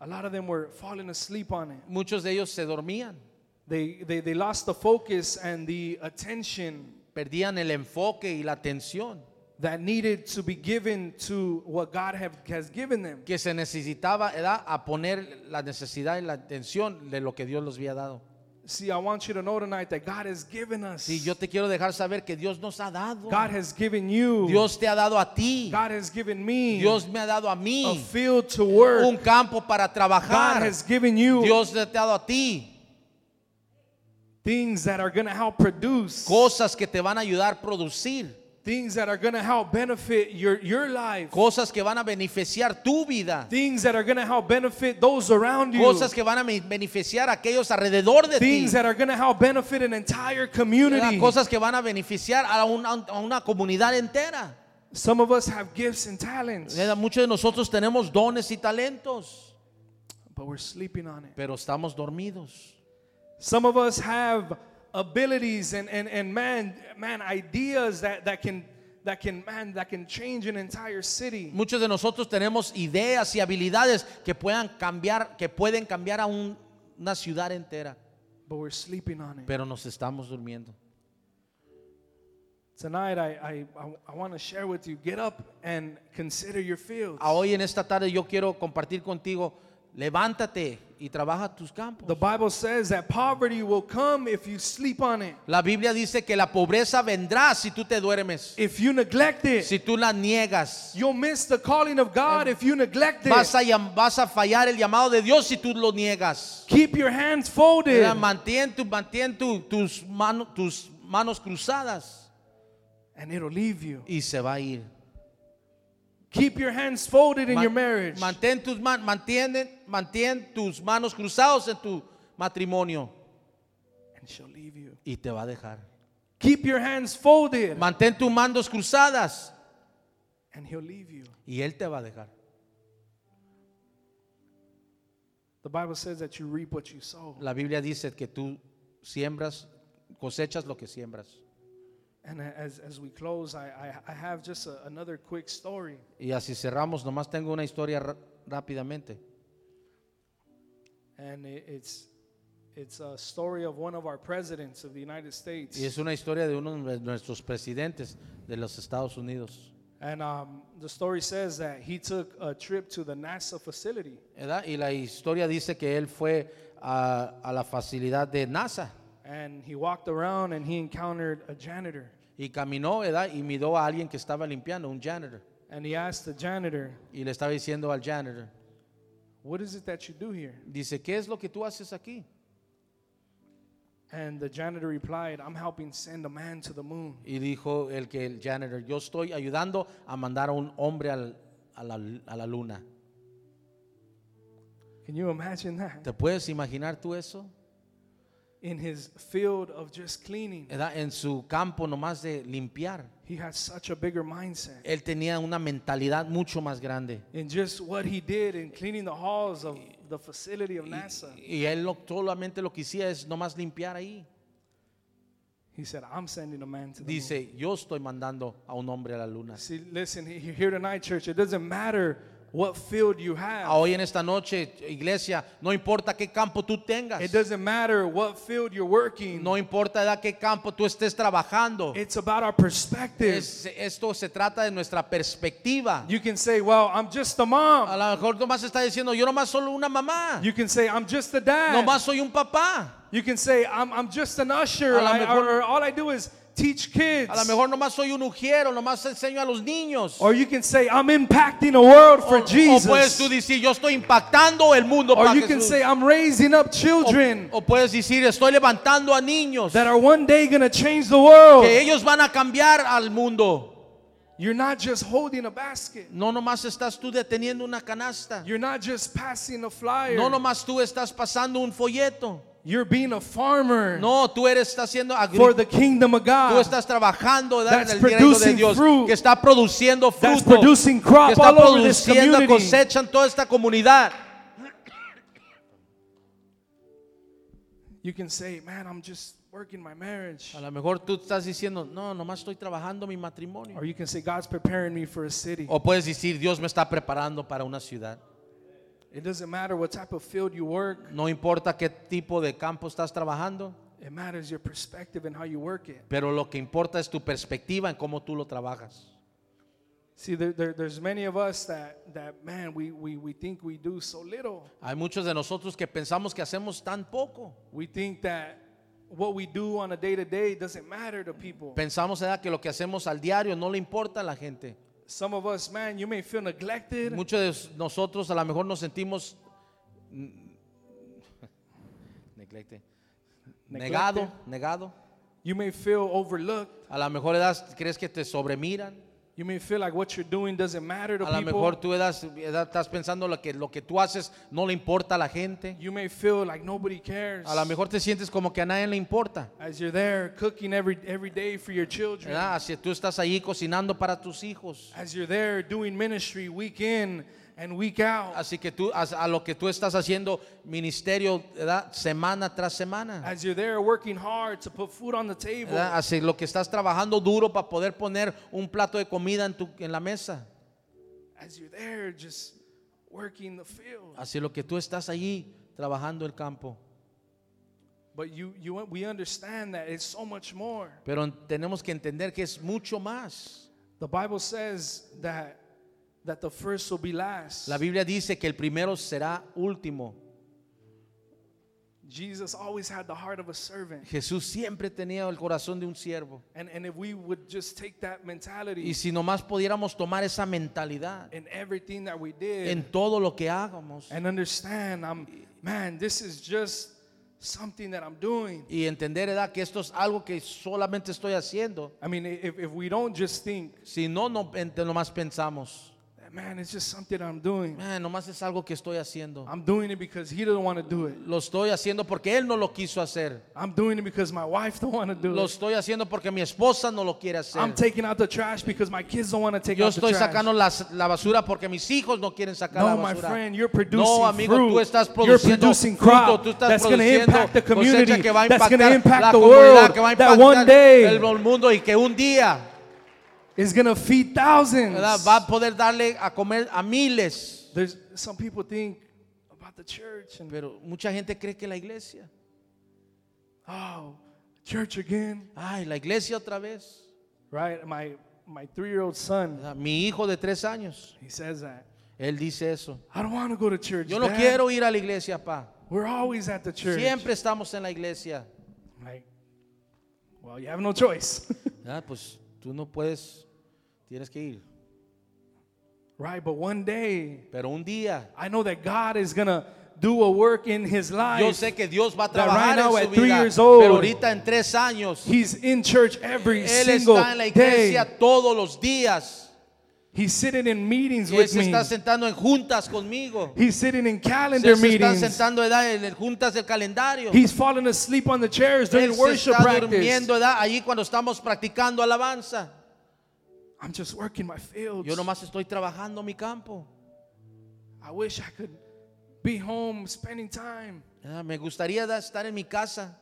Speaker 1: A lot of them were falling asleep on it.
Speaker 2: Muchos de ellos se dormían.
Speaker 1: They, they, they lost the focus and the attention
Speaker 2: Perdían el enfoque y la atención
Speaker 1: that needed to be given to what God have, has given them.
Speaker 2: que se necesitaba ¿verdad? a poner la necesidad y la atención de lo que Dios les había dado.
Speaker 1: See, I want you to know tonight that God has given us.
Speaker 2: Sí, yo te quiero dejar saber que Dios nos ha dado.
Speaker 1: God has given you.
Speaker 2: Dios te ha dado a ti.
Speaker 1: God has given me
Speaker 2: Dios me ha dado a
Speaker 1: a
Speaker 2: mí
Speaker 1: field to work.
Speaker 2: un campo para
Speaker 1: God
Speaker 2: trabajar.
Speaker 1: has given you
Speaker 2: Dios te ha dado a ti
Speaker 1: things that are going to help produce,
Speaker 2: cosas que te van a ayudar a producir,
Speaker 1: things that are going to help benefit your, your life,
Speaker 2: cosas que van a beneficiar tu vida,
Speaker 1: things that are going to help benefit those around you,
Speaker 2: cosas que van a be- beneficiar a aquellos alrededor de ti,
Speaker 1: things that are going to help benefit an entire community.
Speaker 2: cosas que van a beneficiar a una, a una comunidad entera.
Speaker 1: Some of us have gifts and talents.
Speaker 2: Muchos de nosotros tenemos dones y talentos,
Speaker 1: but we're sleeping on it.
Speaker 2: pero estamos dormidos.
Speaker 1: Some of us have abilities and, and, and man, man, ideas that, that can that can man that can change an entire city.
Speaker 2: Muchos de nosotros tenemos ideas y habilidades que puedan cambiar, que pueden cambiar a un- una ciudad entera,
Speaker 1: But we're sleeping on it.
Speaker 2: pero nos estamos durmiendo.
Speaker 1: Tonight I, I, I, want to share with you, get up and consider your fields.
Speaker 2: A hoy en esta tarde yo quiero compartir contigo, levántate y trabaja tus campos.
Speaker 1: The Bible says that poverty will come if you sleep on it.
Speaker 2: La Biblia dice que la pobreza vendrá si tú te duermes,
Speaker 1: If you neglect it,
Speaker 2: si tú la niegas.
Speaker 1: you'll miss the calling of God if you neglect
Speaker 2: Vas
Speaker 1: it.
Speaker 2: a, llam- vas a fallar el llamado de Dios si tú lo niegas.
Speaker 1: Keep your hands folded.
Speaker 2: ¿Verdad? Mantén, tu, mantén tu- tus, mano- tus manos cruzadas
Speaker 1: And it'll leave you.
Speaker 2: y se va a ir.
Speaker 1: Keep your hands folded in your marriage.
Speaker 2: Mantén tus, man- mantiene- mantén tus manos cruzados en tu matrimonio
Speaker 1: And she'll leave you.
Speaker 2: y te va a dejar.
Speaker 1: Keep your hands folded.
Speaker 2: Mantén tus manos cruzadas
Speaker 1: And he'll leave you.
Speaker 2: y él te va a dejar.
Speaker 1: The Bible says that you reap what you sow.
Speaker 2: La Biblia dice que tú siembras, cosechas lo que siembras.
Speaker 1: And as, as we close, I, I, I have just a, another quick story.
Speaker 2: Y así cerramos, nomás tengo una historia ra- rápidamente.
Speaker 1: And it, it's, it's a story of one of our presidents of the United States.
Speaker 2: Y es una historia de uno de nuestros presidentes de los Estados Unidos.
Speaker 1: And um, the story says that he took a trip to the NASA facility.
Speaker 2: ¿verdad? Y la historia dice que él fue a, a la facilidad de NASA
Speaker 1: And he walked around and he encountered a janitor.
Speaker 2: Y caminó ¿verdad? y miró a alguien que estaba limpiando, un janitor.
Speaker 1: And he asked the janitor,
Speaker 2: Y le estaba diciendo al janitor,
Speaker 1: What is it that you do here?
Speaker 2: dice, ¿qué es lo que tú haces aquí?
Speaker 1: And the janitor replied, I'm helping send a man to the moon.
Speaker 2: Y dijo el que el janitor, yo estoy ayudando a mandar a un hombre al- a, la, a la luna.
Speaker 1: Can you imagine that?
Speaker 2: ¿Te puedes imaginar tú eso?
Speaker 1: In his field of just cleaning,
Speaker 2: ¿Verdad? En su campo nomás de limpiar.
Speaker 1: he had such a bigger mindset.
Speaker 2: Él tenía una mentalidad mucho más grande.
Speaker 1: In just what he did in cleaning the halls of the facility of NASA,
Speaker 2: Y él lo- solamente lo que hacía es nomás limpiar ahí.
Speaker 1: he said, I'm sending a man to the moon.
Speaker 2: Dice, yo estoy mandando a un hombre a la luna.
Speaker 1: See, listen, he- here tonight, church, it doesn't matter what field you have.
Speaker 2: Ah, hoy en esta noche, iglesia, no importa qué campo tú tengas.
Speaker 1: It doesn't matter what field you're working.
Speaker 2: No importa de qué campo tú estés trabajando.
Speaker 1: It's about our perspective.
Speaker 2: Es- esto se trata de nuestra perspectiva.
Speaker 1: You can say, well, I'm just a mom.
Speaker 2: A lo mejor nomás está diciendo, yo nomás solo una mamá.
Speaker 1: You can say, I'm just a dad.
Speaker 2: Nomás soy un papá.
Speaker 1: You can say, I'm, I'm just an usher. I- or all I do is teach kids.
Speaker 2: A lo mejor nomás soy un ujiero, nomás enseño a los niños.
Speaker 1: Or you can say, I'm impacting a world for
Speaker 2: O- o
Speaker 1: Jesus.
Speaker 2: puedes tú decir, yo estoy impactando el mundo
Speaker 1: or
Speaker 2: para
Speaker 1: you can say, I'm raising up children
Speaker 2: O, o puedes decir, estoy levantando a niños
Speaker 1: that are one day going to change the world.
Speaker 2: que ellos van a cambiar al mundo.
Speaker 1: You're not just holding a basket.
Speaker 2: No nomás estás tú deteniendo una canasta.
Speaker 1: You're not just passing a flyer.
Speaker 2: No nomás tú estás pasando un folleto.
Speaker 1: You're being a farmer
Speaker 2: No, tú eres estás haciendo
Speaker 1: for the kingdom of
Speaker 2: Tú
Speaker 1: God.
Speaker 2: estás trabajando en el reino de Dios,
Speaker 1: fruit.
Speaker 2: que está produciendo fruto,
Speaker 1: producing
Speaker 2: que está
Speaker 1: all over this
Speaker 2: produciendo cosecha en toda esta comunidad.
Speaker 1: You can say, man, I'm just working my marriage.
Speaker 2: A lo mejor tú estás diciendo, no, nomás estoy trabajando mi matrimonio.
Speaker 1: Or you can say, God's preparing me for a city.
Speaker 2: O puedes decir, Dios me está preparando para una ciudad.
Speaker 1: It doesn't matter what type of field you work.
Speaker 2: No importa qué tipo de campo estás trabajando,
Speaker 1: It matters your perspective and how you work it.
Speaker 2: pero lo que importa es tu perspectiva en cómo tú lo trabajas.
Speaker 1: See, there, there, there's many of us that, that man, we, we, we think we do so little.
Speaker 2: Hay muchos de nosotros que pensamos que hacemos tan poco.
Speaker 1: We think that what we do on a day to day doesn't matter to people.
Speaker 2: Pensamos ¿verdad? que lo que hacemos al diario no le importa a la gente.
Speaker 1: Some of us, man, you may feel neglected.
Speaker 2: Muchos de nosotros a lo mejor nos sentimos mm, neglecte- negado, negado.
Speaker 1: You may feel overlooked.
Speaker 2: A lo mejor edad, crees que te sobremiran.
Speaker 1: You may feel like what you're doing doesn't matter to
Speaker 2: A lo
Speaker 1: people.
Speaker 2: mejor tú edad, edad, estás pensando lo que, lo que tú haces no le importa a la gente.
Speaker 1: You may feel like nobody cares.
Speaker 2: A lo mejor te sientes como que a nadie le importa.
Speaker 1: As you're there cooking every every day for your children.
Speaker 2: ¿verdad? Si tú estás ahí cocinando para tus hijos.
Speaker 1: As you're there doing ministry week in and week out.
Speaker 2: Así que tú, a, a lo que tú estás haciendo ministerio ¿verdad? semana tras semana.
Speaker 1: As you're there working hard to put food on the table.
Speaker 2: ¿verdad? Así lo que estás trabajando duro para poder poner un plato de comida en, tu, en la mesa.
Speaker 1: As you're there just working the field.
Speaker 2: Así lo que tú estás allí trabajando el campo.
Speaker 1: But you you we understand that it's so much more.
Speaker 2: Pero tenemos que entender que es mucho más.
Speaker 1: The Bible says that that the first will be last.
Speaker 2: La Biblia dice que el primero será último.
Speaker 1: Jesus always had the heart of a servant.
Speaker 2: Jesús siempre tenía el corazón de un siervo.
Speaker 1: And and if we would just take that mentality
Speaker 2: Y si nomás pudiéramos tomar esa mentalidad
Speaker 1: in everything that we did
Speaker 2: en todo lo que hagamos
Speaker 1: and understand I'm man, this is just something that I'm doing.
Speaker 2: y entender ¿verdad? que esto es algo que solamente estoy haciendo,
Speaker 1: I mean, if, if we don't just think,
Speaker 2: si no, no nomás pensamos,
Speaker 1: man, it's just something I'm doing.
Speaker 2: "Man, nomás es algo que estoy haciendo.
Speaker 1: I'm doing it because he doesn't want to do it.
Speaker 2: Lo estoy haciendo porque él no lo quiso hacer.
Speaker 1: I'm doing it because my wife don't want to do
Speaker 2: Lo
Speaker 1: it.
Speaker 2: estoy haciendo porque mi esposa no lo quiere hacer.
Speaker 1: I'm taking out the trash because my kids don't want to take
Speaker 2: Yo
Speaker 1: out the
Speaker 2: estoy
Speaker 1: trash.
Speaker 2: sacando las- la basura porque mis hijos no quieren sacar la
Speaker 1: No, my
Speaker 2: basura.
Speaker 1: friend, you're producing
Speaker 2: no, amigo,
Speaker 1: fruit.
Speaker 2: tú estás
Speaker 1: you're
Speaker 2: produciendo
Speaker 1: producing
Speaker 2: fruto,
Speaker 1: crop
Speaker 2: tú estás
Speaker 1: that's going to
Speaker 2: produciendo
Speaker 1: impact the
Speaker 2: cosecha
Speaker 1: community,
Speaker 2: que va a
Speaker 1: that's going to
Speaker 2: impactar
Speaker 1: impact
Speaker 2: la
Speaker 1: the
Speaker 2: comunidad,
Speaker 1: world,
Speaker 2: que va a
Speaker 1: that one
Speaker 2: impactar
Speaker 1: day
Speaker 2: el mundo y que un día
Speaker 1: is going to feed thousands.
Speaker 2: ¿verdad? va a poder darle a comer a miles.
Speaker 1: There's some people think about the church and
Speaker 2: Pero mucha gente cree que la iglesia,
Speaker 1: oh, church again,
Speaker 2: ay, la iglesia otra vez.
Speaker 1: right? My my three-year-old son,
Speaker 2: ¿verdad? Mi hijo de tres años,
Speaker 1: he says that.
Speaker 2: él dice eso.
Speaker 1: I don't want to go to church.
Speaker 2: Yo no
Speaker 1: Dad.
Speaker 2: quiero ir a la iglesia, pa.
Speaker 1: We're always at the church.
Speaker 2: Siempre estamos en la iglesia.
Speaker 1: Like, well, you have no choice,
Speaker 2: ¿verdad? Pues tú no puedes, tienes que ir.
Speaker 1: right? But one day,
Speaker 2: Pero un día,
Speaker 1: I know that God is gonna do a work in His life.
Speaker 2: yo sé que Dios va a trabajar
Speaker 1: right now
Speaker 2: en su vida.
Speaker 1: years old,
Speaker 2: Pero ahorita en tres años,
Speaker 1: He's in church every
Speaker 2: Él
Speaker 1: single
Speaker 2: está en la iglesia
Speaker 1: day.
Speaker 2: todos los días.
Speaker 1: He's sitting in meetings with
Speaker 2: se
Speaker 1: me.
Speaker 2: está sentando en juntas conmigo.
Speaker 1: He's sitting in calendar
Speaker 2: se está
Speaker 1: meetings.
Speaker 2: sentando en juntas del calendario.
Speaker 1: He's falling asleep on the chairs during
Speaker 2: Él se
Speaker 1: worship
Speaker 2: está
Speaker 1: practice.
Speaker 2: durmiendo allí cuando estamos practicando alabanza.
Speaker 1: I'm just working my fields.
Speaker 2: Yo nomás estoy trabajando mi campo.
Speaker 1: I wish I could be home spending time,
Speaker 2: ¿verdad? Me gustaría estar en mi casa.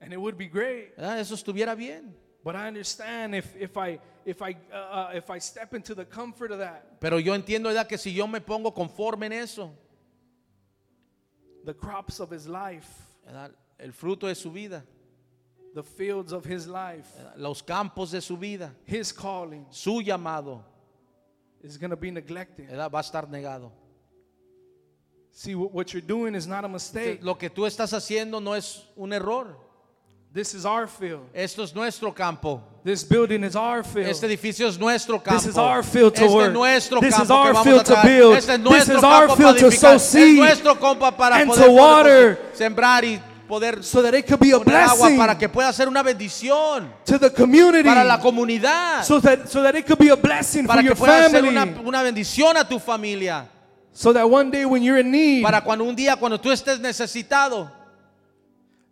Speaker 1: and it would be great.
Speaker 2: ¿verdad? Eso estuviera bien.
Speaker 1: But I understand if if I if I uh, uh, if I step into the comfort of that,
Speaker 2: Pero yo entiendo ¿verdad? que si yo me pongo conforme en eso,
Speaker 1: the crops of his life,
Speaker 2: ¿verdad? el fruto de su vida,
Speaker 1: the fields of his life,
Speaker 2: ¿verdad? los campos de su vida,
Speaker 1: his calling
Speaker 2: su llamado,
Speaker 1: is going to be neglected.
Speaker 2: ¿verdad? va a estar negado.
Speaker 1: See, what what you're doing is not a mistake.
Speaker 2: Lo que tú estás haciendo no es un error.
Speaker 1: This is our field.
Speaker 2: Esto es nuestro campo.
Speaker 1: This building is our field.
Speaker 2: Este edificio es nuestro campo.
Speaker 1: This is our field to
Speaker 2: este
Speaker 1: work.
Speaker 2: nuestro
Speaker 1: This
Speaker 2: campo
Speaker 1: is our
Speaker 2: que
Speaker 1: field to build.
Speaker 2: Este es
Speaker 1: This is our field to sow seed
Speaker 2: nuestro campo para
Speaker 1: and to water.
Speaker 2: sembrar y poder
Speaker 1: so that it could be a
Speaker 2: agua
Speaker 1: blessing
Speaker 2: para que pueda ser una bendición
Speaker 1: to the community.
Speaker 2: para la comunidad.
Speaker 1: So that so that it could be a blessing for
Speaker 2: para que
Speaker 1: your
Speaker 2: pueda ser
Speaker 1: family.
Speaker 2: una, una bendición a tu familia.
Speaker 1: So that one day when you're in need,
Speaker 2: Para cuando un día cuando tú estés necesitado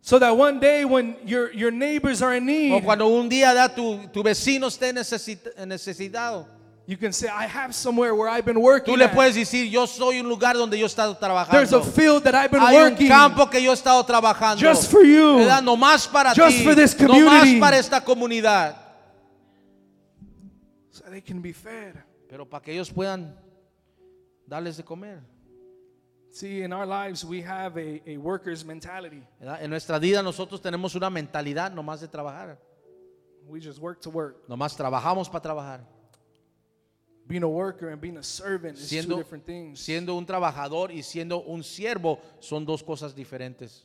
Speaker 1: so that one day when your your neighbors are in
Speaker 2: o
Speaker 1: need,
Speaker 2: cuando un día da, tu, tu vecino esté necesita- necesitado.
Speaker 1: you can say, I have somewhere where I've been working.
Speaker 2: Tú le
Speaker 1: at.
Speaker 2: puedes decir, yo soy un lugar donde yo he estado
Speaker 1: There's a
Speaker 2: trabajando.
Speaker 1: field that I've been
Speaker 2: Hay un
Speaker 1: working
Speaker 2: campo que yo he estado trabajando.
Speaker 1: just for you.
Speaker 2: ¿verdad? No más para
Speaker 1: Just
Speaker 2: ti.
Speaker 1: for this
Speaker 2: No más
Speaker 1: community.
Speaker 2: para esta comunidad.
Speaker 1: So they can be fed.
Speaker 2: Pero para que ellos puedan darles de comer.
Speaker 1: See, in our lives, we have a, a worker's mentality.
Speaker 2: ¿verdad? En nuestra vida nosotros tenemos una mentalidad nomás de trabajar.
Speaker 1: We just work to work.
Speaker 2: Nomás trabajamos para trabajar.
Speaker 1: Being a worker and being a servant is two
Speaker 2: Siendo,
Speaker 1: different things.
Speaker 2: siendo un trabajador y siendo un siervo son dos cosas diferentes.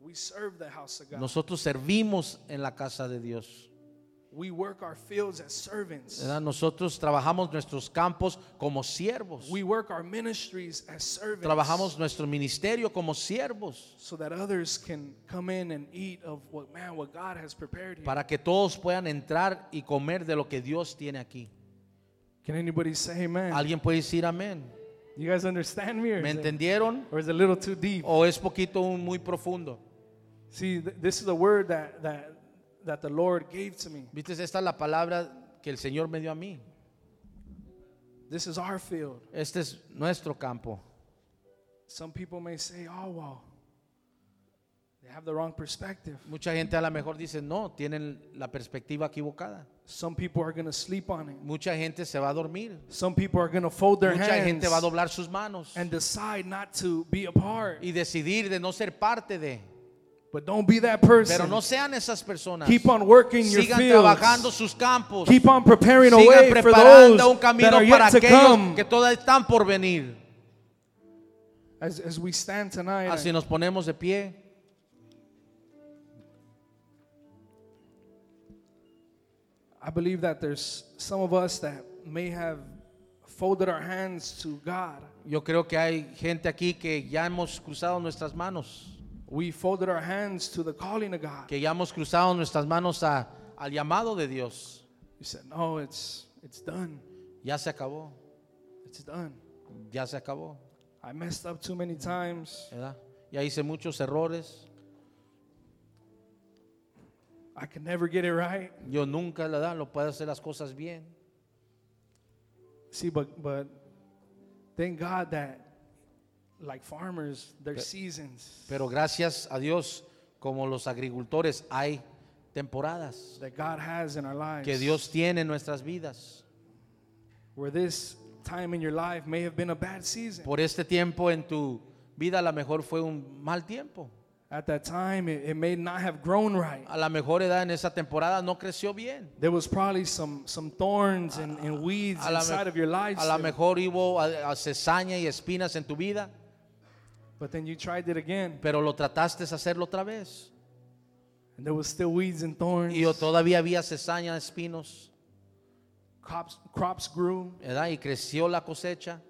Speaker 1: We serve the house of God.
Speaker 2: Nosotros servimos en la casa de Dios.
Speaker 1: We work our fields as servants.
Speaker 2: Nosotros trabajamos nuestros campos como siervos.
Speaker 1: We work our ministries as servants.
Speaker 2: Trabajamos nuestro ministerio como siervos
Speaker 1: so that others can come in and eat of what man what God has prepared here.
Speaker 2: para que todos puedan entrar y comer de lo que Dios tiene aquí.
Speaker 1: Can anybody say amen?
Speaker 2: ¿Alguien puede decir amén?
Speaker 1: you guys understand me or
Speaker 2: ¿Me
Speaker 1: is, it,
Speaker 2: entendieron?
Speaker 1: or is it a little too deep?
Speaker 2: ¿O es poquito muy profundo?
Speaker 1: See, th- this is a word that that that the Lord gave to me.
Speaker 2: ¿Viste? Esta es la palabra que el Señor me dio a mí.
Speaker 1: This is our field.
Speaker 2: Este es nuestro campo.
Speaker 1: Some people may say, "Oh, well, they have the wrong perspective."
Speaker 2: Mucha gente a lo mejor dice, no, tienen la perspectiva equivocada.
Speaker 1: Some people are going to sleep on it.
Speaker 2: Mucha gente se va a dormir.
Speaker 1: Some people are going to fold their
Speaker 2: Mucha
Speaker 1: hands
Speaker 2: gente va a doblar sus manos
Speaker 1: and decide not to be a part.
Speaker 2: y decidir de no ser parte de.
Speaker 1: But don't be that person.
Speaker 2: Pero no sean esas personas.
Speaker 1: Keep on working your
Speaker 2: Sigan
Speaker 1: fields.
Speaker 2: trabajando sus campos.
Speaker 1: Keep on preparing a
Speaker 2: Sigan
Speaker 1: way for
Speaker 2: preparando
Speaker 1: those
Speaker 2: un
Speaker 1: that
Speaker 2: camino para
Speaker 1: to
Speaker 2: aquellos
Speaker 1: come.
Speaker 2: que todavía están por venir.
Speaker 1: As, as we stand tonight,
Speaker 2: Así nos ponemos de pie.
Speaker 1: I believe that there's some of us that may have folded our hands to God.
Speaker 2: Yo creo que hay gente aquí que ya hemos cruzado nuestras manos,
Speaker 1: We folded our hands to the calling of God.
Speaker 2: que ya hemos cruzado nuestras manos a- al llamado de Dios.
Speaker 1: You said, "No, it's it's done.
Speaker 2: Ya se acabó,
Speaker 1: It's done.
Speaker 2: ya se acabó,
Speaker 1: I messed up too many times.
Speaker 2: ¿verdad? Ya hice muchos errores.
Speaker 1: I can never get it right."
Speaker 2: Yo nunca, la verdad, lo puedo hacer las cosas bien.
Speaker 1: See, but but thank God that like farmers, there's seasons
Speaker 2: Pero gracias a Dios, como los agricultores, hay temporadas
Speaker 1: that God has in our lives.
Speaker 2: que Dios tiene en nuestras vidas.
Speaker 1: where this time in your life may have been a bad season.
Speaker 2: Por este tiempo en tu vida a lo mejor fue un mal tiempo.
Speaker 1: At that time, it, it may not have grown right.
Speaker 2: A la mejor edad en esa temporada no creció bien.
Speaker 1: There was probably some some thorns and, and weeds
Speaker 2: A la,
Speaker 1: inside of your life.
Speaker 2: a la
Speaker 1: still.
Speaker 2: mejor hubo a- a cesaña y espinas en tu vida,
Speaker 1: But then you tried it again,
Speaker 2: pero lo trataste de hacerlo otra vez.
Speaker 1: and there was still weeds and thorns.
Speaker 2: Y todavía había cesaña, espinos,
Speaker 1: crops crops grew,
Speaker 2: ¿verdad? Y creció la cosecha,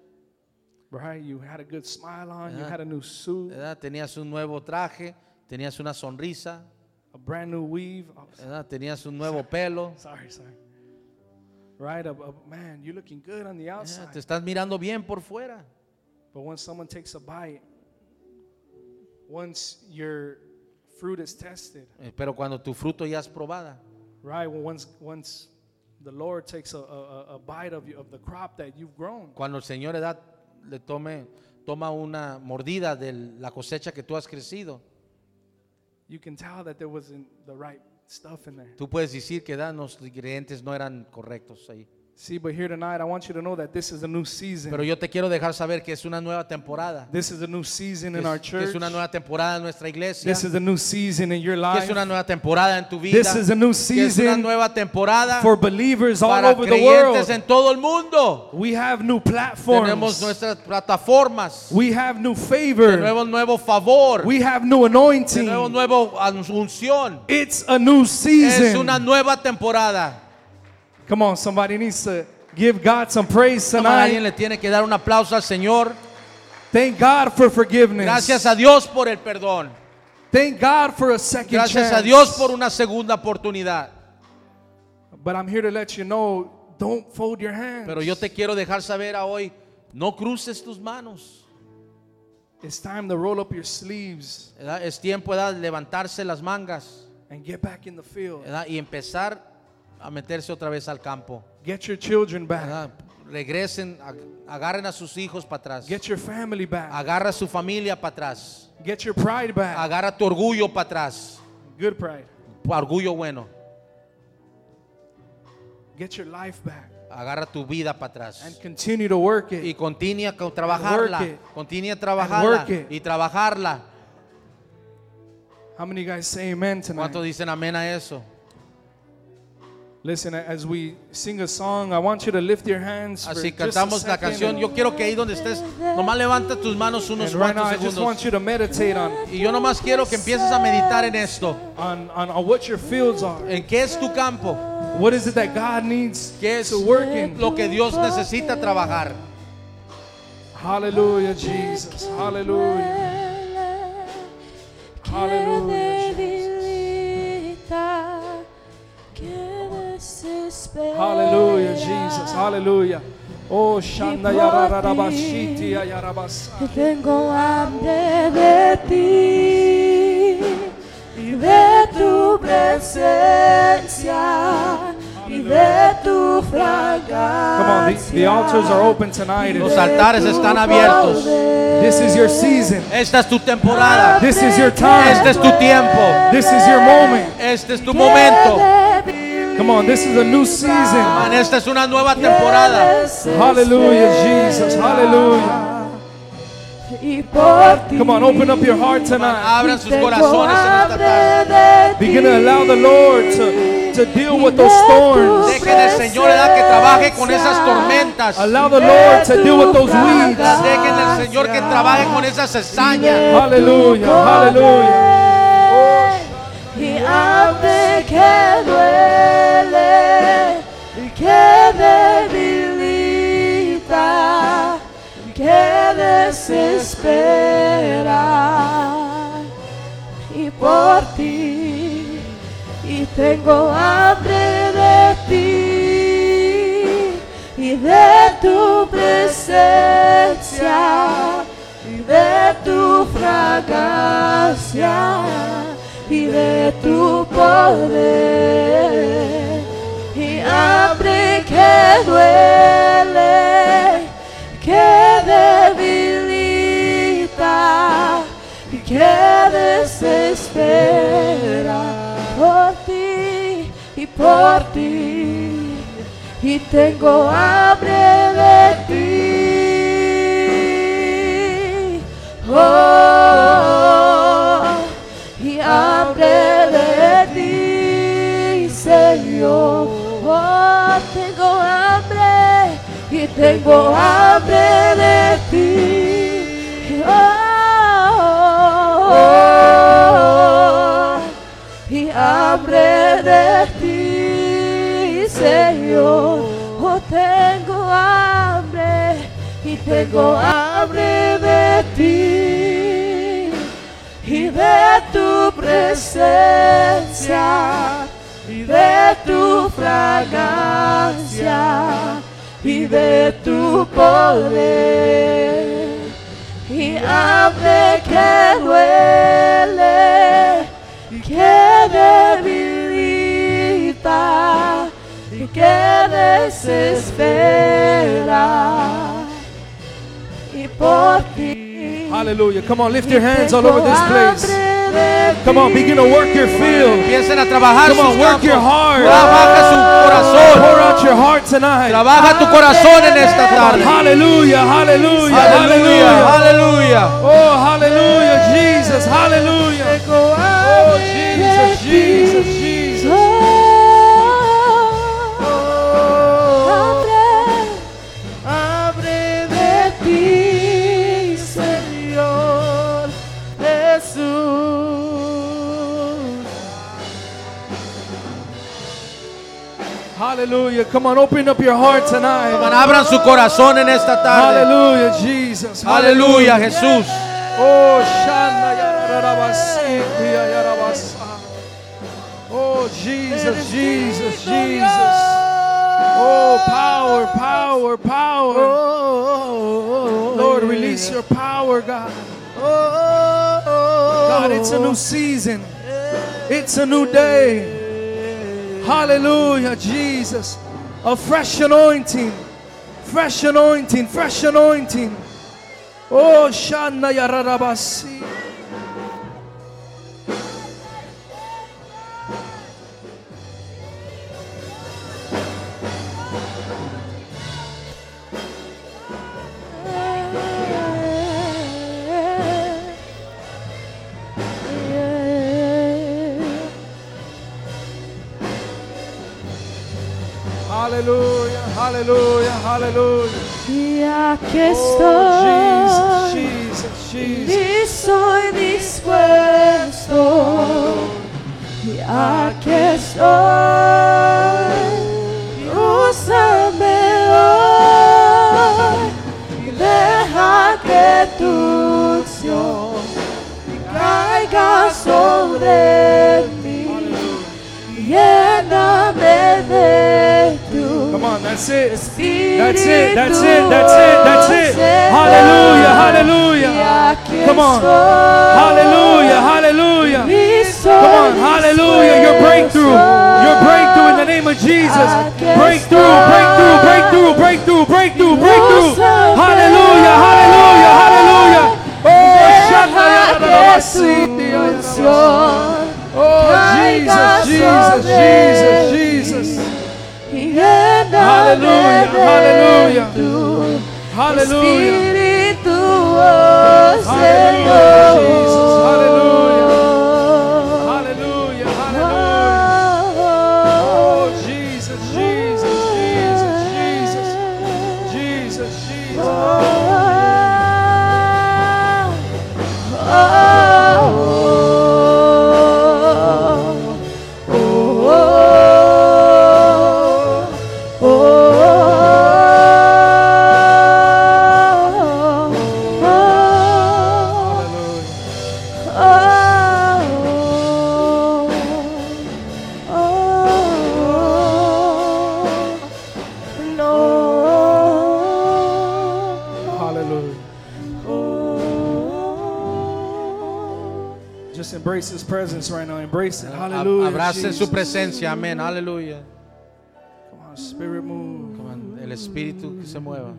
Speaker 1: right? You had a good smile on. You
Speaker 2: Yeah.
Speaker 1: had a new suit,
Speaker 2: ¿verdad? Tenías un nuevo traje, tenías una sonrisa,
Speaker 1: a brand new weave. Oh,
Speaker 2: ¿verdad? Tenías un nuevo pelo.
Speaker 1: sorry, sorry. Right, a, a- man, you're looking good on the
Speaker 2: ¿verdad?
Speaker 1: outside.
Speaker 2: Te estás mirando bien por fuera.
Speaker 1: But when someone takes a bite, once your fruit is tested,
Speaker 2: Eh, Pero cuando tu fruto ya es probada,
Speaker 1: right? Well, once once the Lord takes a, a, a- bite of you, of the crop that you've grown,
Speaker 2: cuando el Señor edad le tome, toma una mordida de la cosecha que tú has crecido,
Speaker 1: you can tell that there wasn't the right stuff in there.
Speaker 2: tú puedes decir que ¿verdad? los ingredientes no eran correctos ahí.
Speaker 1: See, but here tonight, I want you to know that this is a new season.
Speaker 2: Pero yo te quiero dejar saber que es una nueva temporada.
Speaker 1: This is a new season in our
Speaker 2: que
Speaker 1: church.
Speaker 2: es una nueva temporada en nuestra iglesia.
Speaker 1: This is a new season in your
Speaker 2: Que
Speaker 1: life.
Speaker 2: es una nueva temporada en tu vida.
Speaker 1: This is a new
Speaker 2: Que es una
Speaker 1: season
Speaker 2: nueva temporada
Speaker 1: for believers all
Speaker 2: para
Speaker 1: over the
Speaker 2: creyentes
Speaker 1: world.
Speaker 2: en todo el mundo.
Speaker 1: We have new
Speaker 2: Tenemos
Speaker 1: platforms.
Speaker 2: nuestras plataformas.
Speaker 1: We have new favor.
Speaker 2: Tenemos nuevo favor.
Speaker 1: We have new anointing.
Speaker 2: Tenemos nueva unción.
Speaker 1: It's a new
Speaker 2: Es
Speaker 1: season.
Speaker 2: una nueva temporada.
Speaker 1: Come on, somebody needs to give God some praise
Speaker 2: Toma, Alguien
Speaker 1: tonight.
Speaker 2: le tiene que dar un aplauso al Señor.
Speaker 1: Thank God for forgiveness.
Speaker 2: Gracias a Dios por el perdón.
Speaker 1: Thank God for a second
Speaker 2: Gracias
Speaker 1: chance.
Speaker 2: a Dios por una segunda oportunidad.
Speaker 1: But I'm here to let you know, don't fold your hands.
Speaker 2: Pero yo te quiero dejar saber a hoy, no cruces tus manos.
Speaker 1: It's time to roll up your sleeves.
Speaker 2: Es tiempo de levantarse las mangas
Speaker 1: and get back in the field.
Speaker 2: y empezar a meterse otra vez al campo.
Speaker 1: Get your children back.
Speaker 2: Regresen, ag- agarren a sus hijos para atrás.
Speaker 1: Get your family back.
Speaker 2: Agarra a su familia para atrás.
Speaker 1: Get your pride back.
Speaker 2: Agarra tu orgullo para atrás.
Speaker 1: Good pride.
Speaker 2: Orgullo bueno.
Speaker 1: Get your life back.
Speaker 2: Agarra tu vida para
Speaker 1: And
Speaker 2: atrás.
Speaker 1: continue to work
Speaker 2: Y
Speaker 1: it.
Speaker 2: continúa a trabajarla.
Speaker 1: work it.
Speaker 2: Continúa a
Speaker 1: And
Speaker 2: trabajarla.
Speaker 1: work it.
Speaker 2: Y trabajarla.
Speaker 1: How many guys say amen tonight?
Speaker 2: ¿Cuántos dicen amén a eso?
Speaker 1: Listen, as we sing a song, I want you to lift your hands. for
Speaker 2: Así cantamos la canción. Yo quiero que ahí donde estés, nomás levanta tus manos unos
Speaker 1: And right now,
Speaker 2: cuantos
Speaker 1: I just
Speaker 2: segundos.
Speaker 1: want you to meditate on,
Speaker 2: Y yo nomás quiero que empieces a meditar en esto.
Speaker 1: on, on, on what your fields are.
Speaker 2: ¿En qué es tu campo?
Speaker 1: What is it that God needs
Speaker 2: ¿Qué es
Speaker 1: to work in?
Speaker 2: lo que Dios necesita trabajar?
Speaker 1: Hallelujah, Jesus. Hallelujah. Hallelujah, Hallelujah, Jesus. Hallelujah. Oh, Shanda Yararabashiti Ayarabasa.
Speaker 3: Tengo hambre de ti y de tu presencia y de tu fragancia.
Speaker 1: Come on, the, the altars are open tonight.
Speaker 2: Los altares están abiertos.
Speaker 1: This is your season.
Speaker 2: Esta es tu temporada.
Speaker 1: This is your time.
Speaker 2: Este es tu tiempo.
Speaker 1: This is your moment.
Speaker 2: Este es tu momento.
Speaker 1: Come on, this is a new season.
Speaker 2: Man, esta es una nueva temporada.
Speaker 1: Hallelujah, Jesus. Hallelujah. Come on, open up your heart tonight.
Speaker 2: Abran sus corazones en esta tarde.
Speaker 1: Begin to allow the Lord to, to deal with those storms.
Speaker 2: Dejen al Señor ¿verdad? que trabaje con esas tormentas.
Speaker 1: Allow the Lord to deal with those weeds.
Speaker 2: Dejen al Señor que trabaje con esas cizañas.
Speaker 1: Hallelujah, hallelujah.
Speaker 3: Que duele, y que debilita, y que desespera. Y por ti, y tengo hambre de ti, y de tu presencia, y de tu fragancia y de tu poder. Y hambre que duele que debilita y que desespera por ti y por ti. Y tengo hambre de ti. Oh y hambre de ti, Señor. Oh, tengo hambre y tengo hambre de ti. Oh, y hambre de ti, Señor. Oh, tengo hambre y tengo hambre de ti y de tu presencia y de tu fragancia y de tu poder. Y hambre que duele y que debilita y que desespera
Speaker 1: Hallelujah. Come on, lift your hands all over this place.
Speaker 3: place.
Speaker 1: Come on, begin to work your field.
Speaker 2: Empiecen a trabajar
Speaker 1: Come on, work your heart.
Speaker 2: Trabaja su
Speaker 1: oh,
Speaker 2: Pour
Speaker 1: out your heart tonight.
Speaker 2: Trabaja tu corazón en esta tarde.
Speaker 1: Hallelujah, hallelujah,
Speaker 2: Aleluya,
Speaker 1: hallelujah. Oh, hallelujah, Jesus, hallelujah. Oh, Jesus, Jesus, Jesus. Hallelujah. Come on, open up your heart tonight.
Speaker 2: Abran su corazón en esta tarde.
Speaker 1: Hallelujah, Jesus.
Speaker 2: Aleluya, Jesús.
Speaker 1: Oh, Shana Yarabasiti Yarabasa. Oh, Jesus, Jesus, Jesus. Oh, power, power, power. Lord, release your power, God. Oh God, it's a new season. It's a new day. Hallelujah, Jesus. A fresh anointing. Fresh anointing, fresh anointing. Oh, Shana Yarabasi. Hallelujah, hallelujah, hallelujah.
Speaker 3: Y aquí
Speaker 1: Oh,
Speaker 3: estoy,
Speaker 1: Jesus, Jesus, Jesus.
Speaker 3: y estoy dispuesto. Y aquí estoy, úsame hoy y deja que tu unción caiga sobre mí. Lléname de tu
Speaker 1: Come on, that's it. That's it, that's it, that's it, that's it. Hallelujah, hallelujah. Come on. Hallelujah, hallelujah. Come on, hallelujah. Your breakthrough. Your breakthrough in the name of Jesus. Breakthrough, breakthrough, breakthrough, breakthrough, breakthrough, breakthrough. Hallelujah, hallelujah, hallelujah. Oh, Oh, Jesus, Jesus, Jesus, Jesus.
Speaker 3: Hallelujah,
Speaker 1: hallelujah. Hallelujah.
Speaker 3: Espíritu, oh
Speaker 1: Hallelujah, Jesus.
Speaker 3: Señor.
Speaker 1: Hallelujah, embrace His presence right now. Embrace it. Hallelujah.
Speaker 2: Abracen su presencia, amén, aleluya.
Speaker 1: Come on, Spirit move.
Speaker 2: Come on, El Espíritu que se mueva.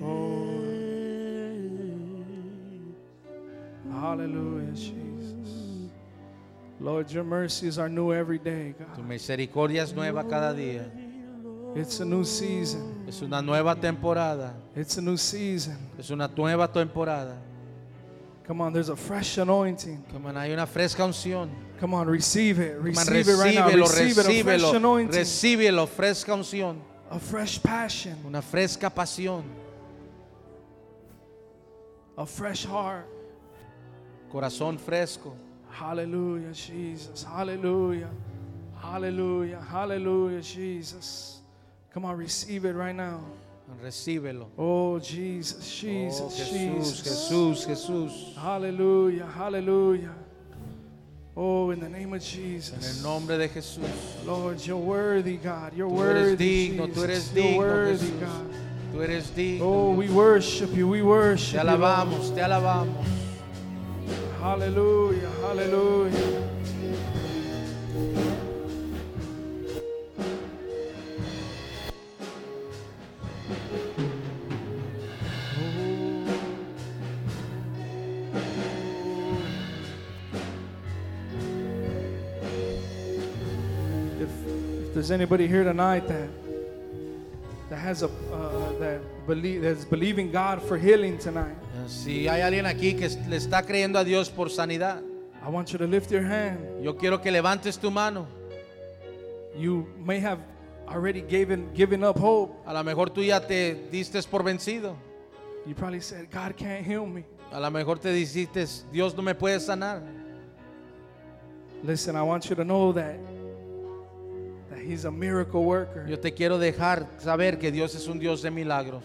Speaker 1: Oh. Hallelujah, Jesus. Lord, your mercies are new every day,
Speaker 2: Tu
Speaker 1: God.
Speaker 2: misericordia es nueva cada día.
Speaker 1: It's a new season.
Speaker 2: Es una nueva temporada.
Speaker 1: It's a new season.
Speaker 2: Es una nueva temporada.
Speaker 1: Come on, there's a fresh anointing.
Speaker 2: Come on, hay una fresca unción.
Speaker 1: Come on, receive it. Receive it right now. Receive it. A fresh anointing.
Speaker 2: recíbelo, fresca unción.
Speaker 1: A fresh passion.
Speaker 2: Una fresca pasión.
Speaker 1: A fresh heart.
Speaker 2: Corazón fresco.
Speaker 1: Hallelujah, Jesus. Hallelujah. Hallelujah. Hallelujah, Jesus. Come on, receive it right now.
Speaker 2: Recíbelo.
Speaker 1: Oh, Jesus,
Speaker 2: Oh,
Speaker 1: Jesus,
Speaker 2: Jesús,
Speaker 1: Jesus.
Speaker 2: Jesús, Jesús.
Speaker 1: Hallelujah, hallelujah. Oh, in the name of
Speaker 2: En el
Speaker 1: Jesus.
Speaker 2: nombre de Jesús.
Speaker 1: Lord, you're worthy, God. You're
Speaker 2: Tú eres
Speaker 1: worthy.
Speaker 2: digno, tú eres
Speaker 1: Jesus. You're
Speaker 2: digno,
Speaker 1: worthy,
Speaker 2: Jesús.
Speaker 1: God.
Speaker 2: Tú eres digno.
Speaker 1: Oh, we worship you. We
Speaker 2: Te
Speaker 1: worship you. Lord.
Speaker 2: alabamos, te alabamos.
Speaker 1: Hallelujah, hallelujah. There's anybody here tonight that that has a uh, that believe that's believing God for healing tonight,
Speaker 2: Si hay alguien aquí que le está creyendo a Dios por sanidad,
Speaker 1: I want you to lift your hand.
Speaker 2: yo quiero que levantes tu mano.
Speaker 1: You may have already given given up hope.
Speaker 2: A lo mejor tú ya te diste por vencido.
Speaker 1: You probably said, God can't heal me.
Speaker 2: A lo mejor te dijiste, Dios no me puede sanar.
Speaker 1: Listen, I want you to know that that He's a miracle worker.
Speaker 2: Yo te quiero dejar saber que Dios es un Dios de milagros.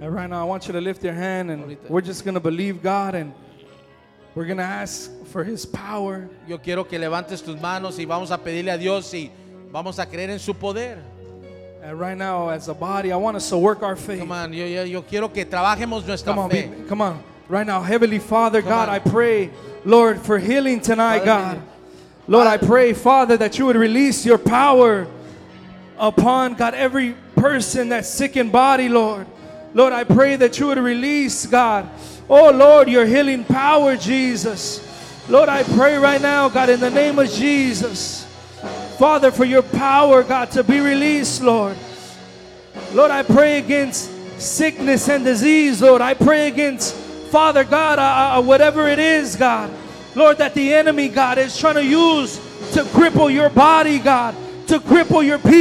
Speaker 1: And right now, I want you to lift your hand, and
Speaker 2: Ahorita.
Speaker 1: we're just gonna believe God, and we're gonna ask for His power.
Speaker 2: Yo quiero que levantes tus manos y vamos a pedirle a Dios y vamos a creer en su poder.
Speaker 1: And right now, as a body, I want us to work our faith.
Speaker 2: Come on, yo, yo, yo quiero que trabajemos nuestra
Speaker 1: Come on,
Speaker 2: fe.
Speaker 1: be- come on. Right now, Heavenly Father, God,
Speaker 2: on.
Speaker 1: I pray, Lord, for healing tonight,
Speaker 2: Padre,
Speaker 1: God. Lord, I pray, Father, that you would release your power upon, God, every person that's sick in body, Lord. Lord, I pray that you would release, God, oh, Lord, your healing power, Jesus. Lord, I pray right now, God, in the name of Jesus, Father, for your power, God, to be released, Lord. Lord, I pray against sickness and disease, Lord. I pray against, Father God, uh, uh, whatever it is, God. Lord, that the enemy, God, is trying to use to cripple your body, God. to cripple your people.